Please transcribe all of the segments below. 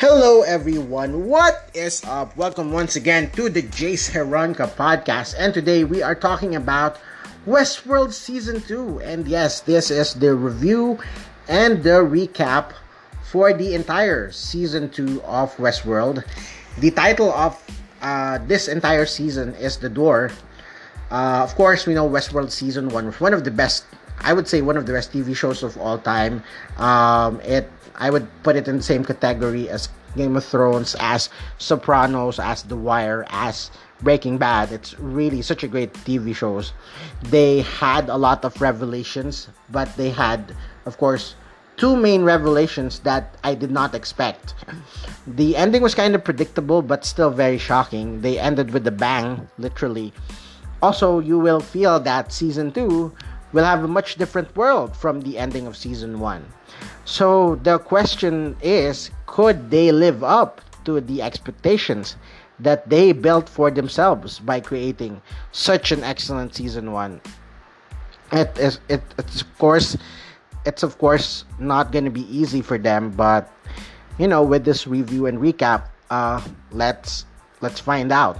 Hello, everyone. What is up? Welcome once again to the Jace Heronka podcast. And today we are talking about Westworld Season 2. And yes, this is the review and the recap for the entire Season 2 of Westworld. The title of uh, this entire season is The Door. Uh, of course, we know Westworld Season 1 was one of the best, I would say, one of the best TV shows of all time. Um, it I would put it in the same category as Game of Thrones, as Sopranos, as The Wire, as Breaking Bad. It's really such a great TV shows. They had a lot of revelations, but they had, of course, two main revelations that I did not expect. The ending was kind of predictable, but still very shocking. They ended with a bang, literally. Also, you will feel that season two will have a much different world from the ending of season one. So the question is could they live up to the expectations that they built for themselves by creating such an excellent season 1? It is it, it's of course it's of course not going to be easy for them but you know with this review and recap uh let's let's find out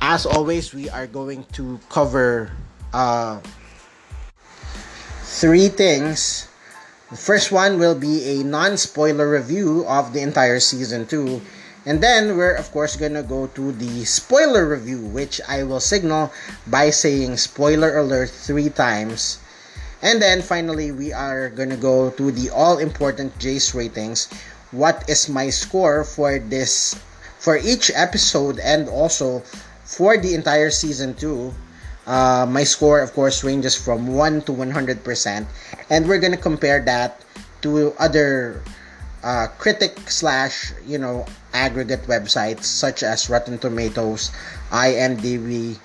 as always we are going to cover uh three things the first one will be a non spoiler review of the entire season 2. And then we're, of course, gonna go to the spoiler review, which I will signal by saying spoiler alert three times. And then finally, we are gonna go to the all important Jace ratings. What is my score for this, for each episode, and also for the entire season 2? Uh, my score, of course, ranges from 1 to 100%. And we're to compare that to other uh, critic slash, you know, aggregate websites such as Rotten Tomatoes, IMDb,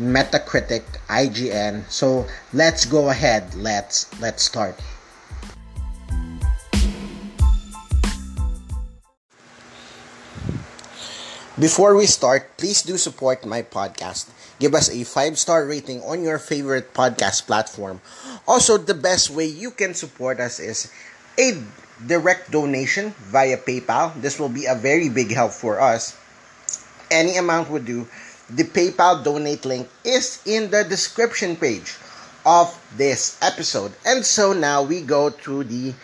Metacritic, IGN. So let's go ahead. Let's let's start. Before we start, please do support my podcast. Give us a 5-star rating on your favorite podcast platform. Also, the best way you can support us is a direct donation via PayPal. This will be a very big help for us. Any amount would do. The PayPal donate link is in the description page of this episode. And so now we go to the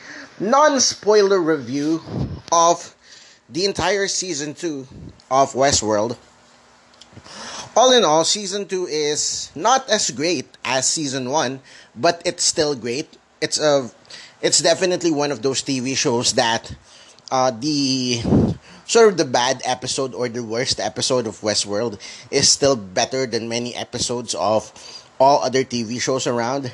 non-spoiler review of the entire season 2 of Westworld. All in all, season 2 is not as great as season 1, but it's still great. It's a it's definitely one of those TV shows that uh, the sort of the bad episode or the worst episode of Westworld is still better than many episodes of all other TV shows around.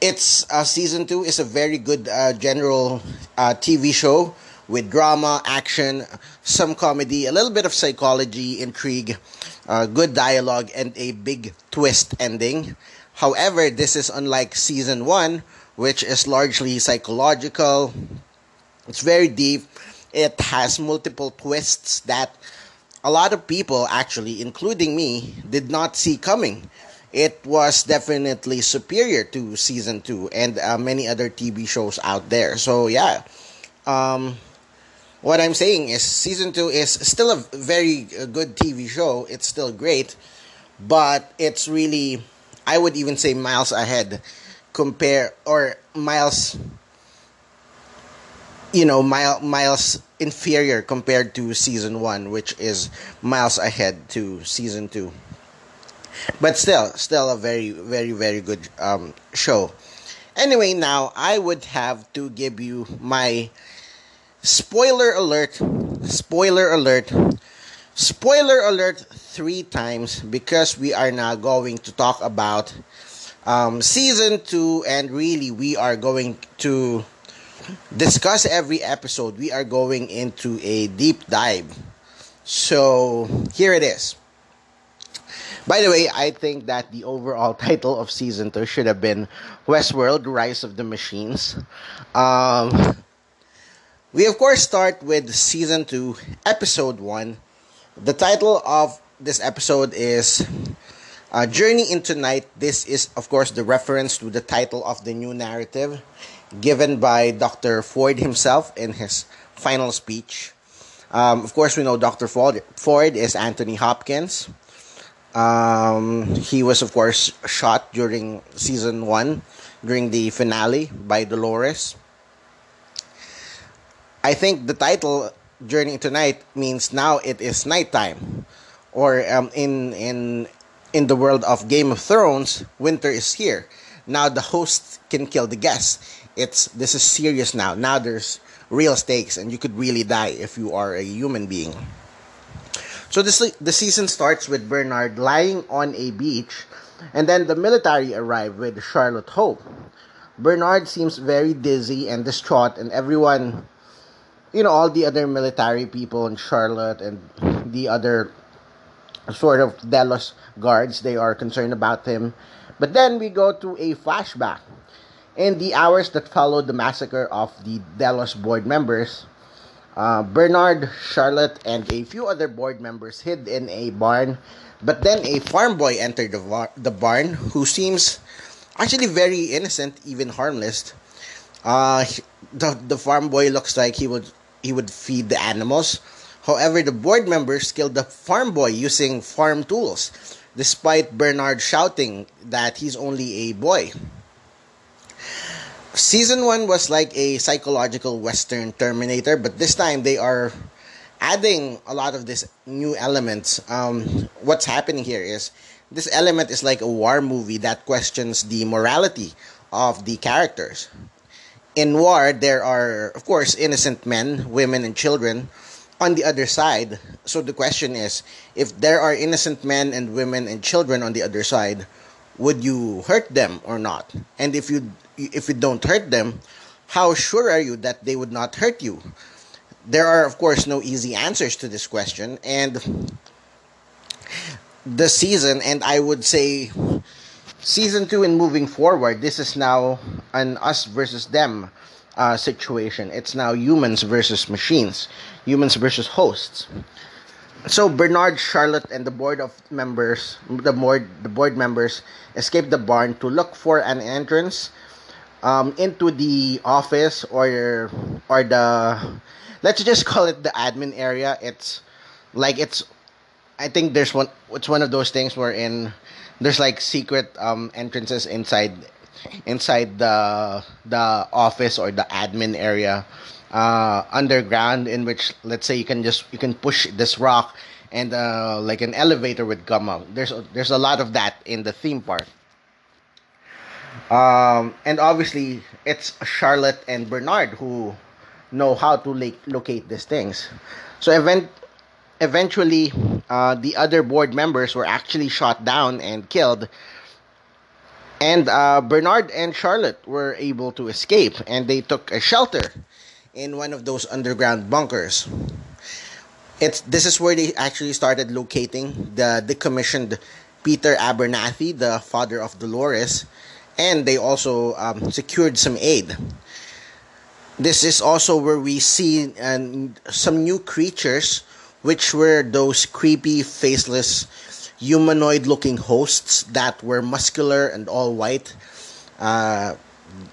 It's uh, season two is a very good uh, general uh, TV show with drama, action, some comedy, a little bit of psychology, intrigue, uh, good dialogue, and a big twist ending. However, this is unlike season one, which is largely psychological. It's very deep. It has multiple twists that a lot of people, actually, including me, did not see coming. It was definitely superior to season two and uh, many other TV shows out there. So, yeah. Um, what I'm saying is season 2 is still a very uh, good TV show. It's still great, but it's really I would even say miles ahead compare or miles you know, mile, miles inferior compared to season 1 which is miles ahead to season 2. But still, still a very very very good um show. Anyway, now I would have to give you my Spoiler alert, spoiler alert, spoiler alert three times because we are now going to talk about um, season two, and really, we are going to discuss every episode. We are going into a deep dive. So, here it is. By the way, I think that the overall title of season two should have been Westworld Rise of the Machines. Um, we, of course, start with season 2, episode 1. The title of this episode is uh, Journey into Night. This is, of course, the reference to the title of the new narrative given by Dr. Ford himself in his final speech. Um, of course, we know Dr. Ford, Ford is Anthony Hopkins. Um, he was, of course, shot during season one, during the finale by Dolores. I think the title "Journey to Night" means now it is nighttime, or um, in in in the world of Game of Thrones, winter is here. Now the host can kill the guests. It's this is serious now. Now there's real stakes, and you could really die if you are a human being. So this the season starts with Bernard lying on a beach, and then the military arrive with Charlotte Hope. Bernard seems very dizzy and distraught, and everyone, you know, all the other military people in Charlotte and the other sort of Delos guards, they are concerned about him. But then we go to a flashback in the hours that followed the massacre of the Delos board members, uh, Bernard, Charlotte, and a few other board members hid in a barn. But then a farm boy entered the, the barn who seems actually very innocent, even harmless. Uh, the, the farm boy looks like he would he would feed the animals. However, the board members killed the farm boy using farm tools, despite Bernard shouting that he's only a boy. Season one was like a psychological western terminator but this time they are adding a lot of this new elements. Um, what's happening here is this element is like a war movie that questions the morality of the characters in war there are of course innocent men women and children on the other side so the question is if there are innocent men and women and children on the other side would you hurt them or not and if you if you don't hurt them, how sure are you that they would not hurt you? There are, of course, no easy answers to this question, and the season, and I would say season two and moving forward, this is now an us versus them uh, situation. It's now humans versus machines, humans versus hosts. So Bernard, Charlotte, and the board of members, the board, the board members, escape the barn to look for an entrance um, into the office or or the let's just call it the admin area. It's like it's I think there's one it's one of those things where in there's like secret um, entrances inside inside the the office or the admin area uh, underground in which let's say you can just you can push this rock and uh, like an elevator would come out. There's there's a lot of that in the theme park. Um, and obviously, it's Charlotte and Bernard who know how to la- locate these things. So event- eventually, uh, the other board members were actually shot down and killed. And uh, Bernard and Charlotte were able to escape, and they took a shelter in one of those underground bunkers. It's this is where they actually started locating the decommissioned Peter Abernathy, the father of Dolores, and they also um, secured some aid. This is also where we see um, some new creatures, which were those creepy, faceless, humanoid looking hosts that were muscular and all white. Uh,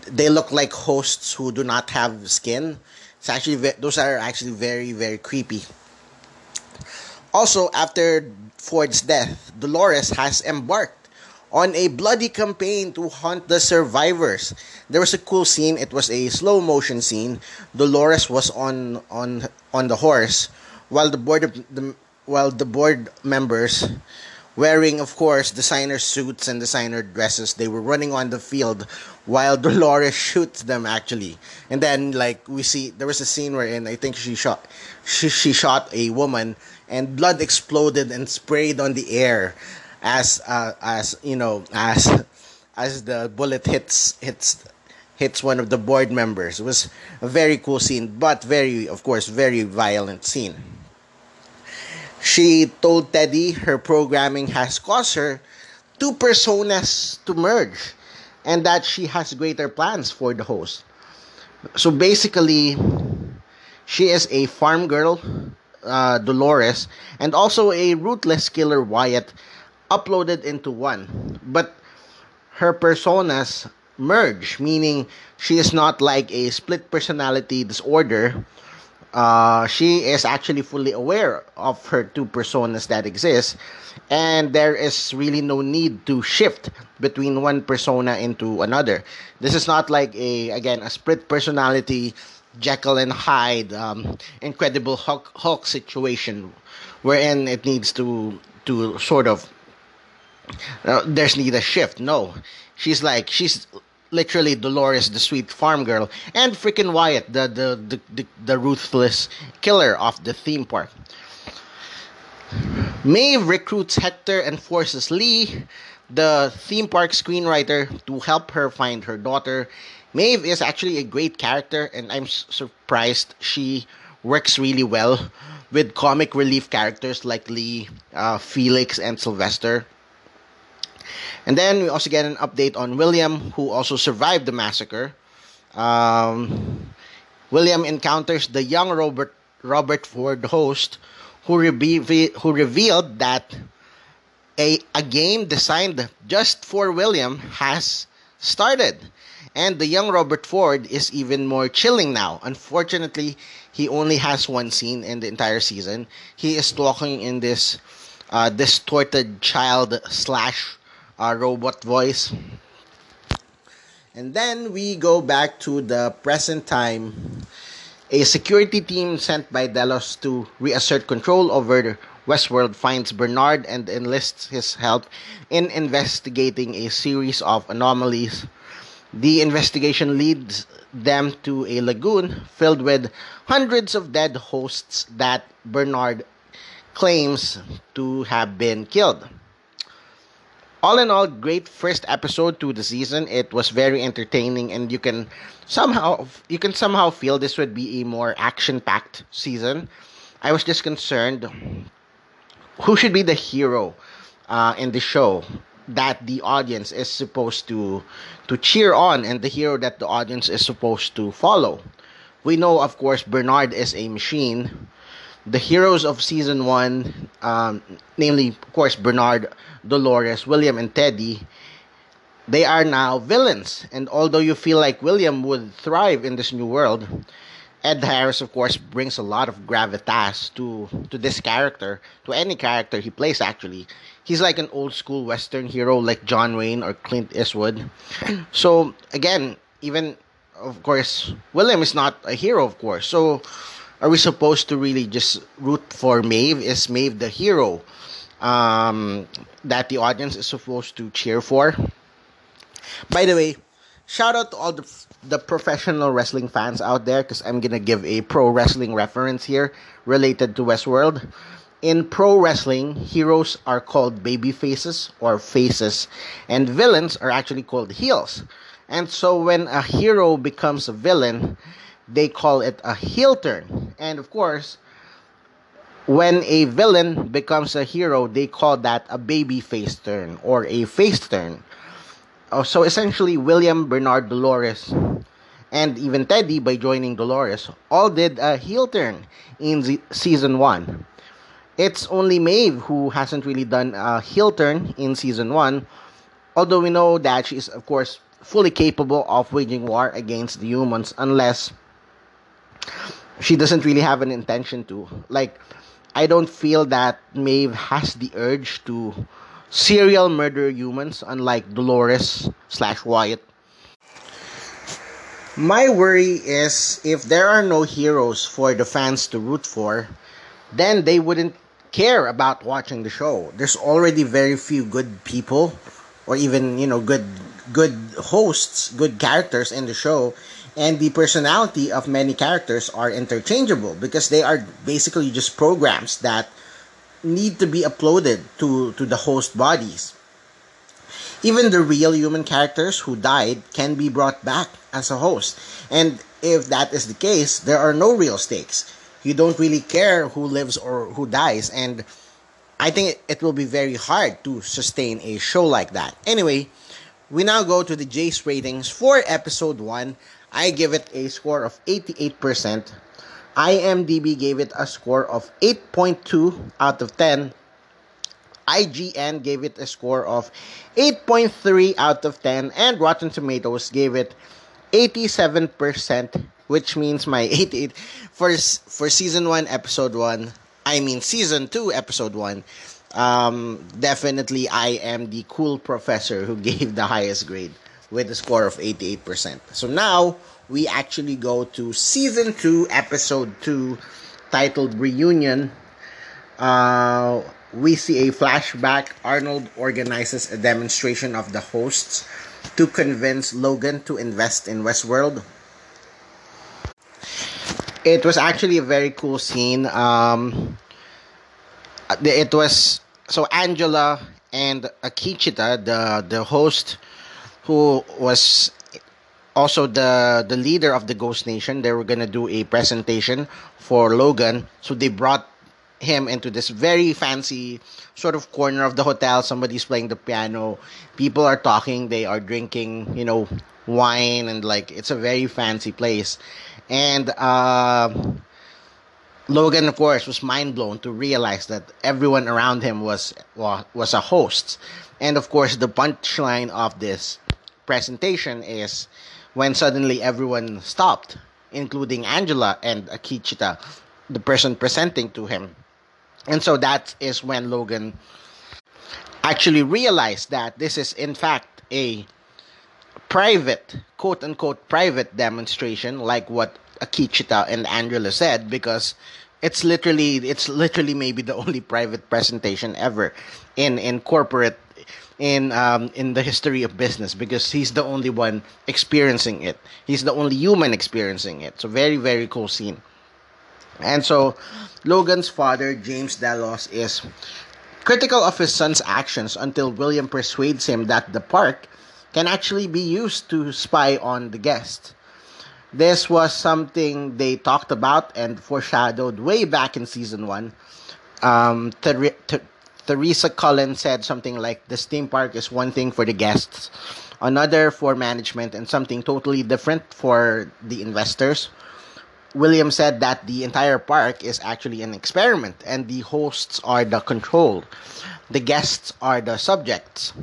they look like hosts who do not have skin. It's actually ve- those are actually very very creepy. Also, after Ford's death, Dolores has embarked on a bloody campaign to hunt the survivors. There was a cool scene. It was a slow motion scene. Dolores was on on on the horse, while the board of the while the board members, wearing of course designer suits and designer dresses, they were running on the field while Dolores shoots them actually. And then like we see there was a scene wherein I think she shot she, she shot a woman and blood exploded and sprayed on the air as uh, as you know as as the bullet hits hits hits one of the board members. It was a very cool scene, but very of course very violent scene. She told Teddy her programming has caused her two personas to merge and that she has greater plans for the host. So basically, she is a farm girl, uh, Dolores, and also a ruthless killer, Wyatt, uploaded into one. But her personas merge, meaning she is not like a split personality disorder uh, she is actually fully aware of her two personas that exist, and there is really no need to shift between one persona into another. This is not like a again a split personality Jekyll and Hyde, um, Incredible Hulk, Hulk situation, wherein it needs to to sort of uh, there's need a shift. No, she's like she's literally Dolores, the sweet farm girl, and freaking Wyatt, the the the, the, the ruthless killer of the theme park. Maeve recruits Hector and forces Lee, the theme park screenwriter, to help her find her daughter Maeve is actually a great character, and I'm surprised she works really well with comic relief characters like Lee, uh, Felix, and Sylvester. And then we also get an update on William, who also survived the massacre. Um, William encounters the young Robert Robert Ford host, who, who revealed that a, a game designed just for William has started. And the young Robert Ford is even more chilling now. Unfortunately, he only has one scene in the entire season. He is talking in this uh, distorted child slash uh, robot voice. And then we go back to the present time. A security team sent by Delos to reassert control over Westworld finds Bernard and enlists his help in investigating a series of anomalies the investigation leads them to a lagoon filled with hundreds of dead hosts that Bernard claims to have been killed. All in all, great first episode to the season. It was very entertaining, and you can somehow you can somehow feel this would be a more action-packed season. I was just concerned who should be the hero uh, in the show that the audience is supposed to to cheer on and the hero that the audience is supposed to follow. We know, of course, Bernard is a machine. The heroes of season one, um, namely, of course, Bernard, Dolores, William, and Teddy, they are now villains. And although you feel like William would thrive in this new world, Ed Harris, of course, brings a lot of gravitas to to this character, to any character he plays. Actually, he's like an old school Western hero, like John Wayne or Clint Eastwood. So again, even of course, William is not a hero, of course. So are we supposed to really just root for Maeve? Is Maeve the hero um, that the audience is supposed to cheer for? By the way, shout out to all the the professional wrestling fans out there because I'm gonna give a pro wrestling reference here related to Westworld. In pro wrestling, heroes are called baby faces or faces, and villains are actually called heels. And so when a hero becomes a villain, they call it a heel turn. And of course, when a villain becomes a hero, they call that a baby face turn or a face turn. Oh, so essentially, William, Bernard, Dolores, and even Teddy, by joining Dolores, all did a heel turn in season one. It's only Maeve who hasn't really done a heel turn in season one, although we know that she is, of course, fully capable of waging war against the humans unless she doesn't really have an intention to. Like, I don't feel that Maeve has the urge to serial murder humans, unlike Dolores slash Wyatt. My worry is if there are no heroes for the fans to root for, then they wouldn't care about watching the show. There's already very few good people or even, you know, good good hosts, good characters in the show, and the personality of many characters are interchangeable because they are basically just programs that need to be uploaded to, to the host bodies. Even the real human characters who died can be brought back as a host. And if that is the case, there are no real stakes. You don't really care who lives or who dies. And I think it will be very hard to sustain a show like that. Anyway, we now go to the Jace ratings for episode 1. I give it a score of 88%. IMDb gave it a score of 8.2 out of 10. IGN gave it a score of 8.3 out of 10 and Rotten Tomatoes gave it 87%, which means my 88 for for season 1 episode 1, I mean season 2 episode 1. Um, definitely I am the cool professor who gave the highest grade with a score of 88%. So now we actually go to season 2 episode 2 titled Reunion. Uh, we see a flashback. Arnold organizes a demonstration of the hosts to convince Logan to invest in Westworld. It was actually a very cool scene. Um, it was so Angela and Akecheta, the the host, who was also the the leader of the Ghost Nation. They were gonna do a presentation for Logan, so they brought him into this very fancy sort of corner of the hotel. Somebody's playing the piano. People are talking. They are drinking, you know, wine and like it's a very fancy place. And uh, Logan, of course, was mind blown to realize that everyone around him was was a host. And of course, the punchline of this presentation is when suddenly everyone stopped, including Angela and Akecheta, the person presenting to him. And so that is when Logan actually realized that this is, in fact, a private, quote unquote, private demonstration, like what Akecheta and Angela said, because it's literally it's literally maybe the only private presentation ever in in corporate in um, in the history of business because he's the only one experiencing it. He's the only human experiencing it. So very very cool scene. And so Logan's father, James Delos, is critical of his son's actions until William persuades him that the park can actually be used to spy on the guest. This was something they talked about and foreshadowed way back in season one. Um, Theresa Cullen said something like the theme park is one thing for the guests, another for management, and something totally different for the investors. William said that the entire park is actually an experiment and the hosts are the control. The guests are the subjects.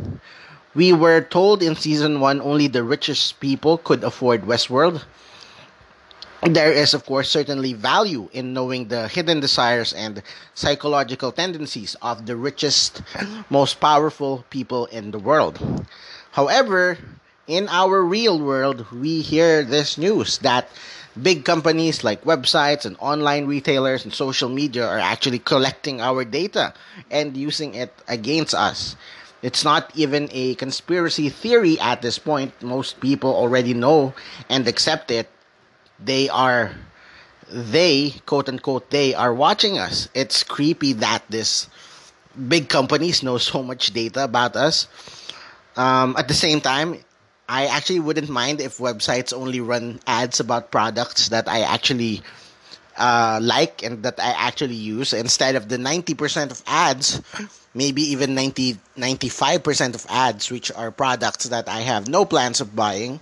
We were told in season 1 only the richest people could afford Westworld. There is, of course, certainly value in knowing the hidden desires and psychological tendencies of the richest, most powerful people in the world. However, in our real world, we hear this news that big companies like websites and online retailers and social media are actually collecting our data and using it against us. It's not even a conspiracy theory at this point. Most people already know and accept it. They are, they, quote unquote, they are watching us. It's creepy that this big companies know so much data about us. Um, at the same time, I actually wouldn't mind if websites only run ads about products that I actually uh, like and that I actually use instead of the 90% of ads, maybe even 90 95% of ads which are products that I have no plans of buying.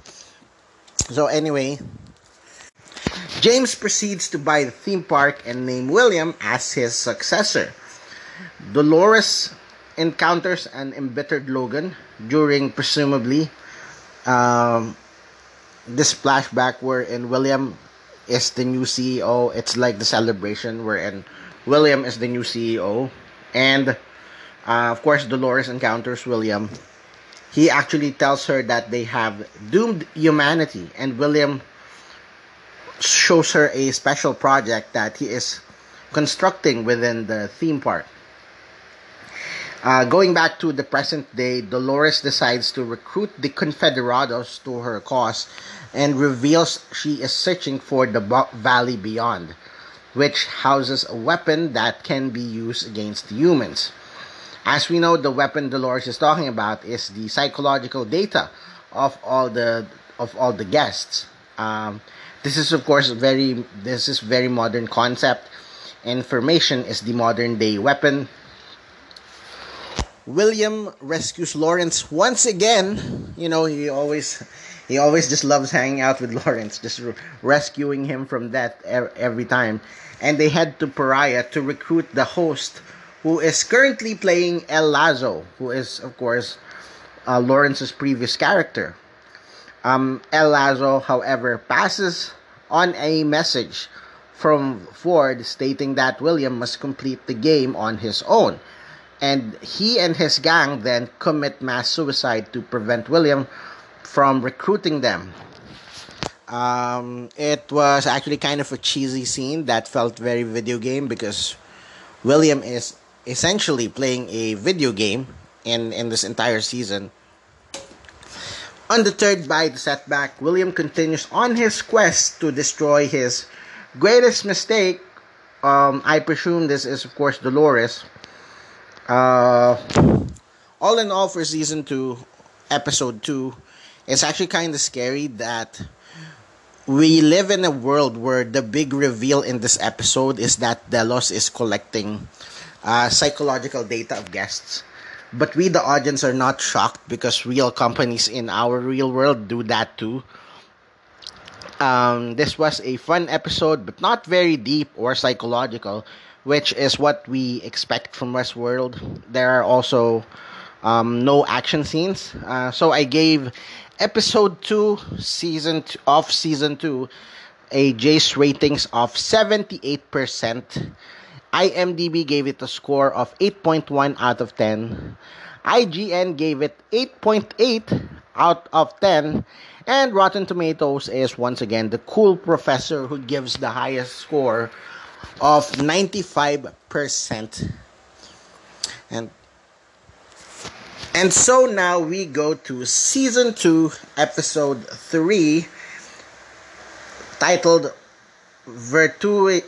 So anyway, James proceeds to buy the theme park and name William as his successor. Dolores encounters an embittered Logan during presumably um, this flashback wherein William is the new CEO. It's like the celebration wherein William is the new CEO, and uh, of course Dolores encounters William. He actually tells her that they have doomed humanity, and William shows her a special project that he is constructing within the theme park. Uh, going back to the present day, Dolores decides to recruit the Confederados to her cause and reveals she is searching for the Valley Beyond, which houses a weapon that can be used against humans. As we know, the weapon Dolores is talking about is the psychological data of all the of all the guests. Um, this is of course very this is very modern concept. Information is the modern day weapon William rescues Lawrence once again. You know, he always he always just loves hanging out with Lawrence, just re- rescuing him from death every time. And they head to Pariah to recruit the host, who is currently playing El Lazo, who is of course uh, Lawrence's previous character. Um, El Lazo, however, passes on a message from Ford stating that William must complete the game on his own. And he and his gang then commit mass suicide to prevent William from recruiting them. Um, it was actually kind of a cheesy scene that felt very video game because William is essentially playing a video game in, in this entire season. Undeterred by the setback, William continues on his quest to destroy his greatest mistake. Um, I presume this is, of course, Dolores. Uh, all in all, for season two, episode two, it's actually kind of scary that we live in a world where the big reveal in this episode is that Delos is collecting uh, psychological data of guests. But we, the audience, are not shocked because real companies in our real world do that too. Um, this was a fun episode, but not very deep or psychological, which is what we expect from Westworld. There are also um, no action scenes. Uh, so I gave episode 2 season two, of season 2 a Jace ratings of 78%. IMDb gave it a score of 8.1 out of 10. IGN gave it 8.8 out of 10. And Rotten Tomatoes is once again the cool professor who gives the highest score of 95%. And and so now we go to season 2, episode 3, titled Virtue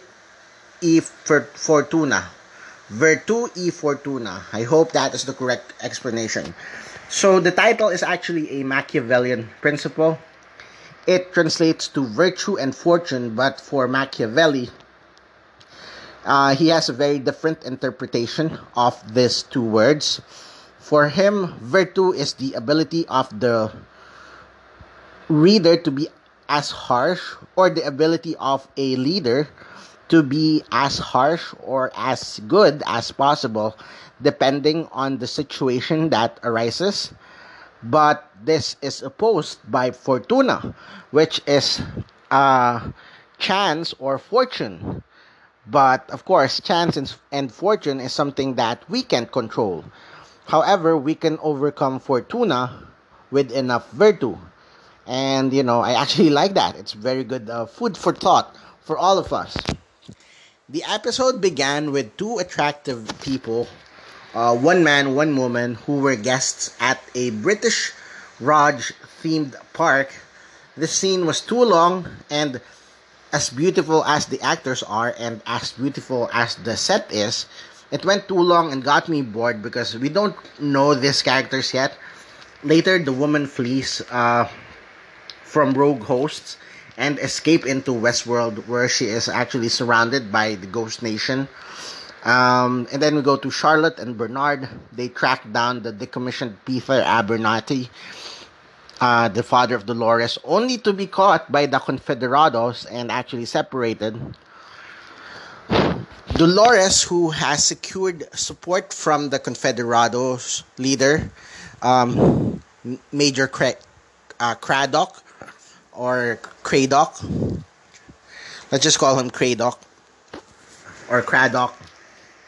e Fortuna. Virtue e Fortuna. I hope that is the correct explanation. So the title is actually a Machiavellian principle. It translates to virtue and fortune, but for Machiavelli, uh, he has a very different interpretation of these two words. For him, virtue is the ability of the reader to be as harsh, or the ability of a leader to be as harsh or as good as possible, depending on the situation that arises. But this is opposed by fortuna, which is uh, chance or fortune. But of course, chance and fortune is something that we can't control. However, we can overcome fortuna with enough virtue. And, you know, I actually like that. It's very good uh, food for thought for all of us. The episode began with two attractive people, uh, one man, one woman, who were guests at a British Raj themed park. The scene was too long and as beautiful as the actors are and as beautiful as the set is, it went too long and got me bored because we don't know these characters yet. Later, the woman flees uh, from rogue hosts and escape into Westworld, where she is actually surrounded by the Ghost Nation. Um, and then we go to Charlotte and Bernard. They track down the decommissioned Peter Abernathy, uh, the father of Dolores, only to be caught by the Confederados and actually separated. Dolores, who has secured support from the Confederados leader, um, Major Cra- uh, Craddock, or Craddock. Let's just call him Craddock, or Craddock.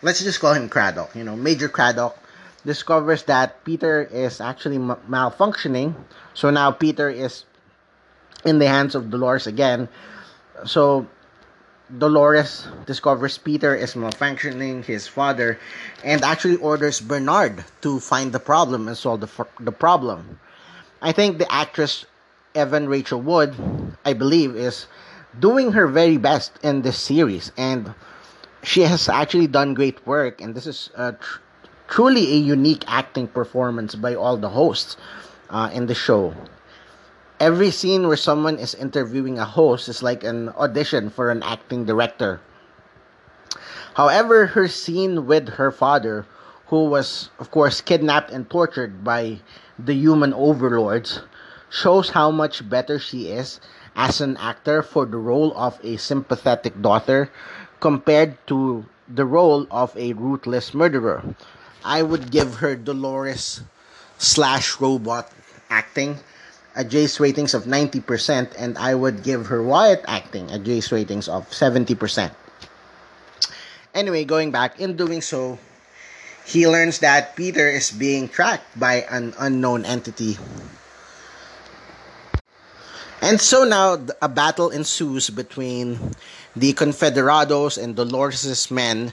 Let's just call him Craddock. You know, Major Craddock discovers that Peter is actually m- malfunctioning. So now Peter is in the hands of Dolores again. So Dolores discovers Peter is malfunctioning his father and actually orders Bernard to find the problem and solve the, the problem. I think the actress Evan Rachel Wood, I believe, is doing her very best in this series. And she has actually done great work. And this is tr- truly a unique acting performance by all the hosts uh, in the show. Every scene where someone is interviewing a host is like an audition for an acting director. However, her scene with her father, who was, of course, kidnapped and tortured by the human overlords, shows how much better she is as an actor for the role of a sympathetic daughter compared to the role of a ruthless murderer. I would give her Dolores slash robot acting a Jace ratings of 90%, and I would give her Wyatt acting a Jace ratings of 70%. Anyway, going back, in doing so, he learns that Peter is being tracked by an unknown entity. And so now a battle ensues between the Confederados and Dolores' men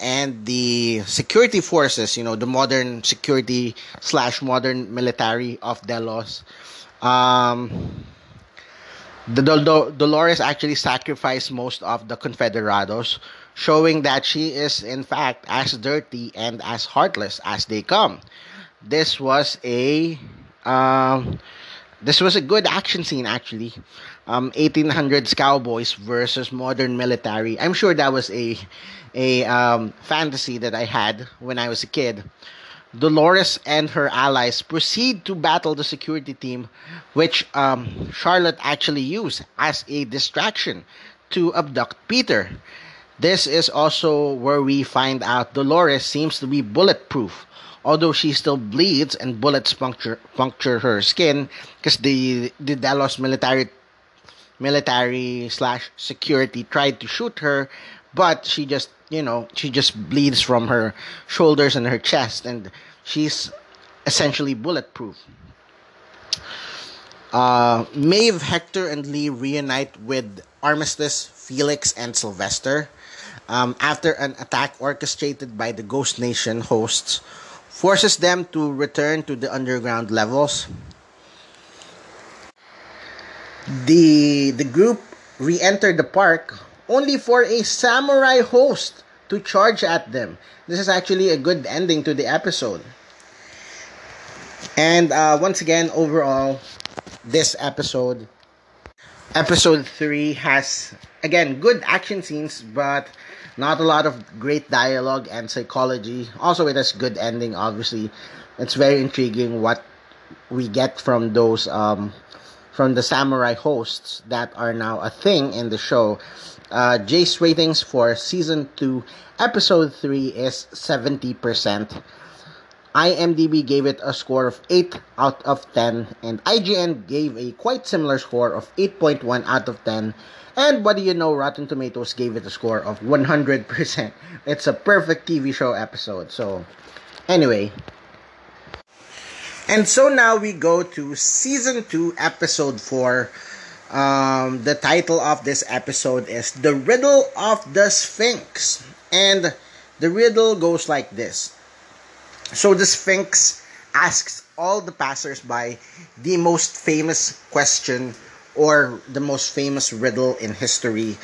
and the security forces, you know, the modern security slash modern military of Delos. Um, the Dol- Dolores actually sacrificed most of the Confederados, showing that she is in fact as dirty and as heartless as they come. This was a um, this was a good action scene actually. Um, 1800s cowboys versus modern military. I'm sure that was a a um, fantasy that I had when I was a kid. Dolores and her allies proceed to battle the security team, which um, Charlotte actually used as a distraction to abduct Peter. This is also where we find out Dolores seems to be bulletproof, although she still bleeds and bullets puncture puncture her skin because the the Delos military military slash security tried to shoot her, but she just you know she just bleeds from her shoulders and her chest, and she's essentially bulletproof. Uh, Maeve, Hector, and Lee reunite with Armistice, Felix, and Sylvester um, after an attack orchestrated by the Ghost Nation hosts forces them to return to the underground levels. The the group re-enter the park only for a samurai host to charge at them. This is actually a good ending to the episode. And uh, once again, overall, this episode, episode 3, has, again, good action scenes, but not a lot of great dialogue and psychology. Also, it has good ending. Obviously, it's very intriguing what we get from those um, from the samurai hosts that are now a thing in the show. Uh, Jace ratings for season two, episode three is seventy percent. IMDb gave it a score of 8 out of 10, and IGN gave a quite similar score of 8.1 out of 10. And what do you know? Rotten Tomatoes gave it a score of 100%. It's a perfect TV show episode. So, anyway. And so now we go to season 2, episode 4. Um, the title of this episode is The Riddle of the Sphinx. And the riddle goes like this So the Sphinx asks all the passersby the most famous question or the most famous riddle in history,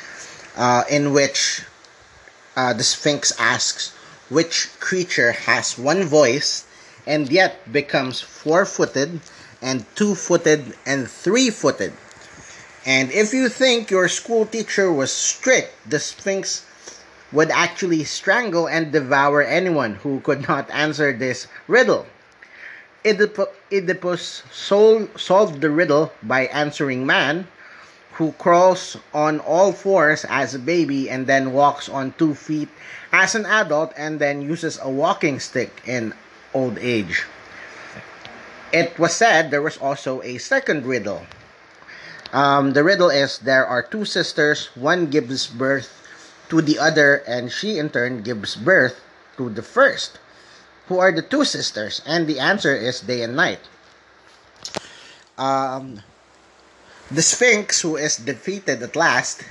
uh, in which uh, the Sphinx asks which creature has one voice and yet becomes four footed and two footed and three footed. And if you think your school teacher was strict, the Sphinx would actually strangle and devour anyone who could not answer this riddle. Oedipus sol- solved the riddle by answering man, who crawls on all fours as a baby and then walks on two feet as an adult and then uses a walking stick in old age. It was said there was also a second riddle. Um, the riddle is there are two sisters, one gives birth to the other, and she in turn gives birth to the first who are the two sisters? And the answer is day and night. Um, the Sphinx, who is defeated at last,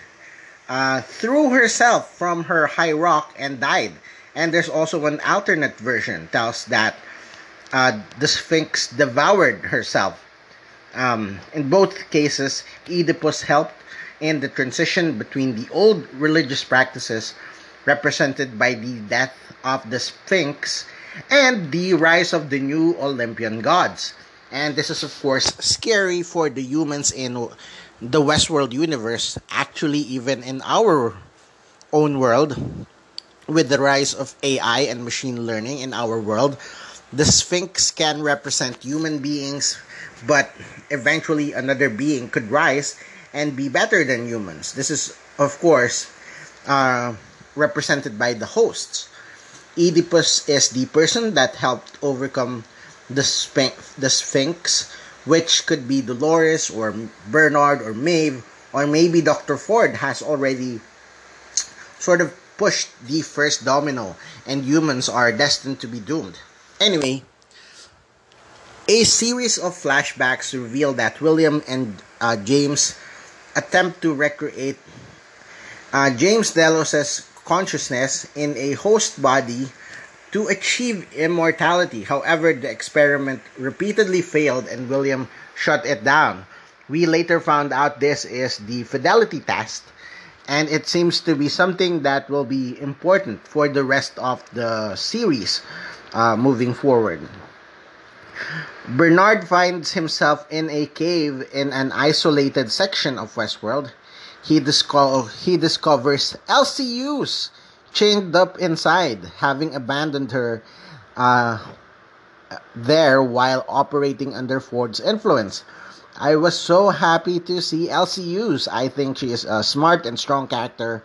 uh, threw herself from her high rock and died. And there's also an alternate version tells that uh, the Sphinx devoured herself. Um, in both cases, Oedipus helped in the transition between the old religious practices represented by the death of the Sphinx and the rise of the new Olympian gods. And this is, of course, scary for the humans in the Westworld universe, actually, even in our own world, with the rise of AI and machine learning in our world. The Sphinx can represent human beings, but eventually another being could rise and be better than humans. This is, of course, uh, represented by the hosts. Oedipus is the person that helped overcome the, Sphinx, the Sphinx which could be Dolores or Bernard or Maeve, or maybe Dr. Ford has already sort of pushed the first domino and humans are destined to be doomed. Anyway, a series of flashbacks reveal that William and uh, James attempt to recreate uh, James Delos's consciousness in a host body to achieve immortality. However, the experiment repeatedly failed and William shut it down. We later found out this is the fidelity test, and it seems to be something that will be important for the rest of the series uh, moving forward. Bernard finds himself in a cave in an isolated section of Westworld. He, disco- he discovers Elsie Hughes chained up inside, having abandoned her uh, there while operating under Ford's influence. I was so happy to see Elsie Hughes. I think she is a smart and strong character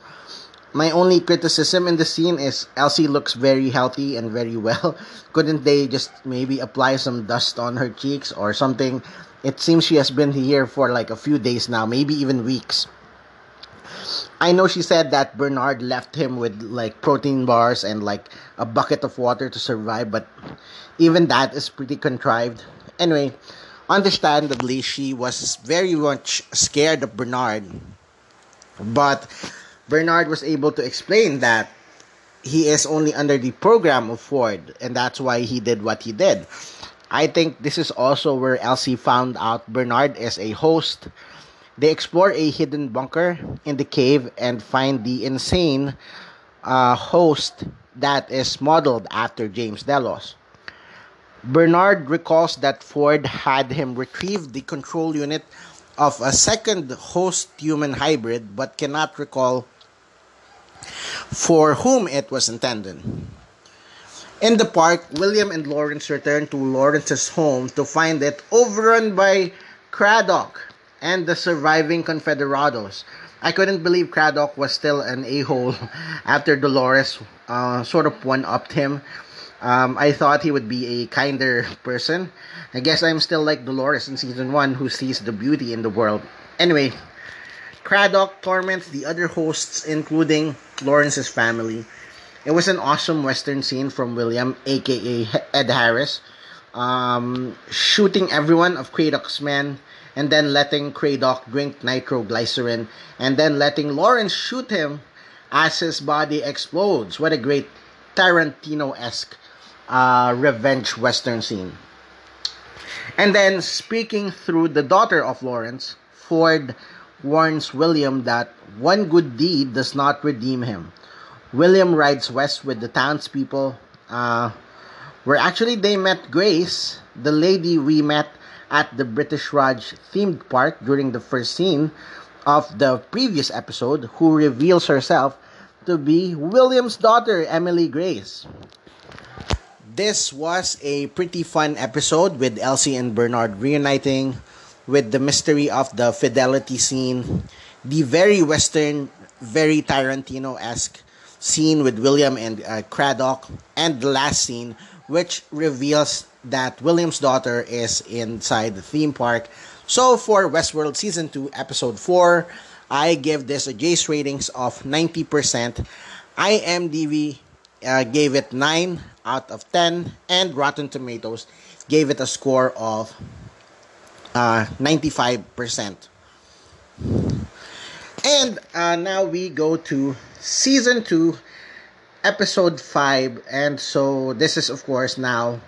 my only criticism in the scene is Elsie looks very healthy and very well. Couldn't they just maybe apply some dust on her cheeks or something? It seems she has been here for like a few days now, maybe even weeks. I know she said that Bernard left him with like protein bars and like a bucket of water to survive, but even that is pretty contrived. Anyway, understandably, she was very much scared of Bernard. But Bernard was able to explain that he is only under the program of Ford, and that's why he did what he did. I think this is also where Elsie found out Bernard is a host. They explore a hidden bunker in the cave and find the insane uh, host that is modeled after James Delos. Bernard recalls that Ford had him retrieve the control unit of a second host human hybrid but cannot recall for whom it was intended. In the park, William and Lawrence return to Lawrence's home to find it overrun by Craddock and the surviving Confederados. I couldn't believe Craddock was still an a-hole after Dolores uh, sort of one-upped him. Um, I thought he would be a kinder person. I guess I'm still like Dolores in season 1 who sees the beauty in the world. Anyway, Craddock torments the other hosts, including Lawrence's family. It was an awesome Western scene from William, aka Ed Harris, um, shooting everyone of Craddock's men and then letting Craddock drink nitroglycerin and then letting Lawrence shoot him as his body explodes. What a great Tarantino esque uh, revenge Western scene. And then speaking through the daughter of Lawrence, Ford warns William that one good deed does not redeem him. William rides west with the townspeople, uh, where actually they met Grace, the lady we met at the British Raj themed park during the first scene of the previous episode, who reveals herself to be William's daughter, Emily Grace. This was a pretty fun episode with Elsie and Bernard reuniting with the mystery of the fidelity scene, the very Western, very Tarantino esque scene with William and uh, Craddock, and the last scene, which reveals that William's daughter is inside the theme park. So for Westworld Season 2, Episode 4, I give this a Jace ratings of 90%. IMDb uh, gave it 9 out of 10, and Rotten Tomatoes gave it a score of uh, 95%. And uh, now we go to season 2, episode 5. And so this is, of course, now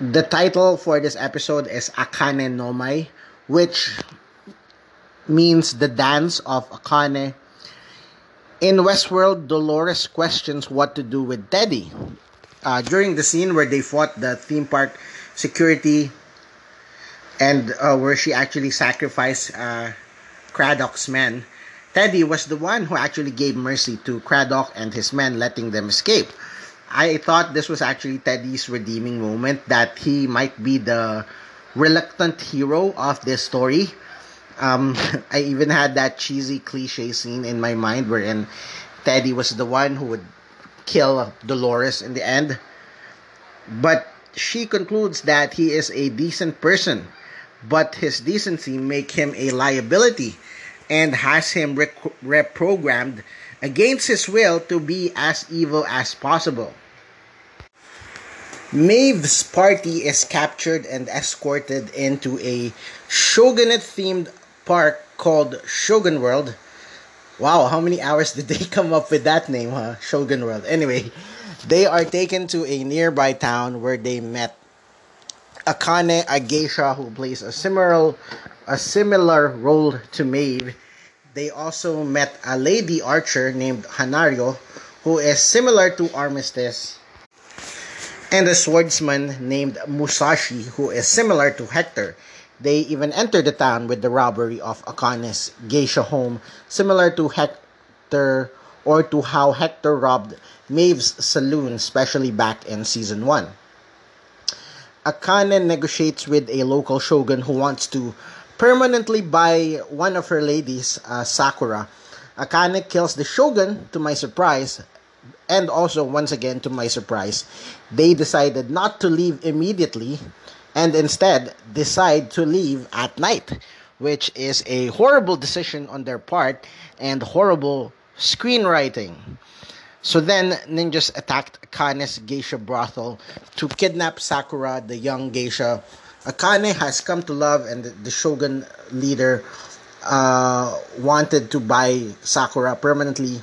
the title for this episode is Akane no Mai, which means the dance of Akane. In Westworld, Dolores questions what to do with Teddy. Uh, during the scene where they fought the theme park security and uh, where she actually sacrificed uh, Craddock's men, Teddy was the one who actually gave mercy to Craddock and his men, letting them escape. I thought this was actually Teddy's redeeming moment, that he might be the reluctant hero of this story. Um, I even had that cheesy cliche scene in my mind wherein Teddy was the one who would kill Dolores in the end. But she concludes that he is a decent person, but his decency make him a liability and has him reprogrammed against his will to be as evil as possible. Maeve's party is captured and escorted into a shogunate themed park called Shogun World. Wow, how many hours did they come up with that name, huh? Shogun World. Anyway, they are taken to a nearby town where they met Akane, a geisha who plays a similar a similar role to Maeve. They also met a lady archer named Hanaryo, who is similar to Armistice, and a swordsman named Musashi, who is similar to Hector. They even enter the town with the robbery of Akane's geisha home, similar to Hector or to how Hector robbed Maeve's saloon, especially back in season 1. Akane negotiates with a local shogun who wants to permanently buy one of her ladies, uh, Sakura. Akane kills the shogun to my surprise, and also once again to my surprise, they decided not to leave immediately and instead decide to leave at night, which is a horrible decision on their part and horrible screenwriting. So then, ninjas attacked Akane's geisha brothel to kidnap Sakura, the young geisha. Akane has come to love, and the shogun leader uh, wanted to buy Sakura permanently.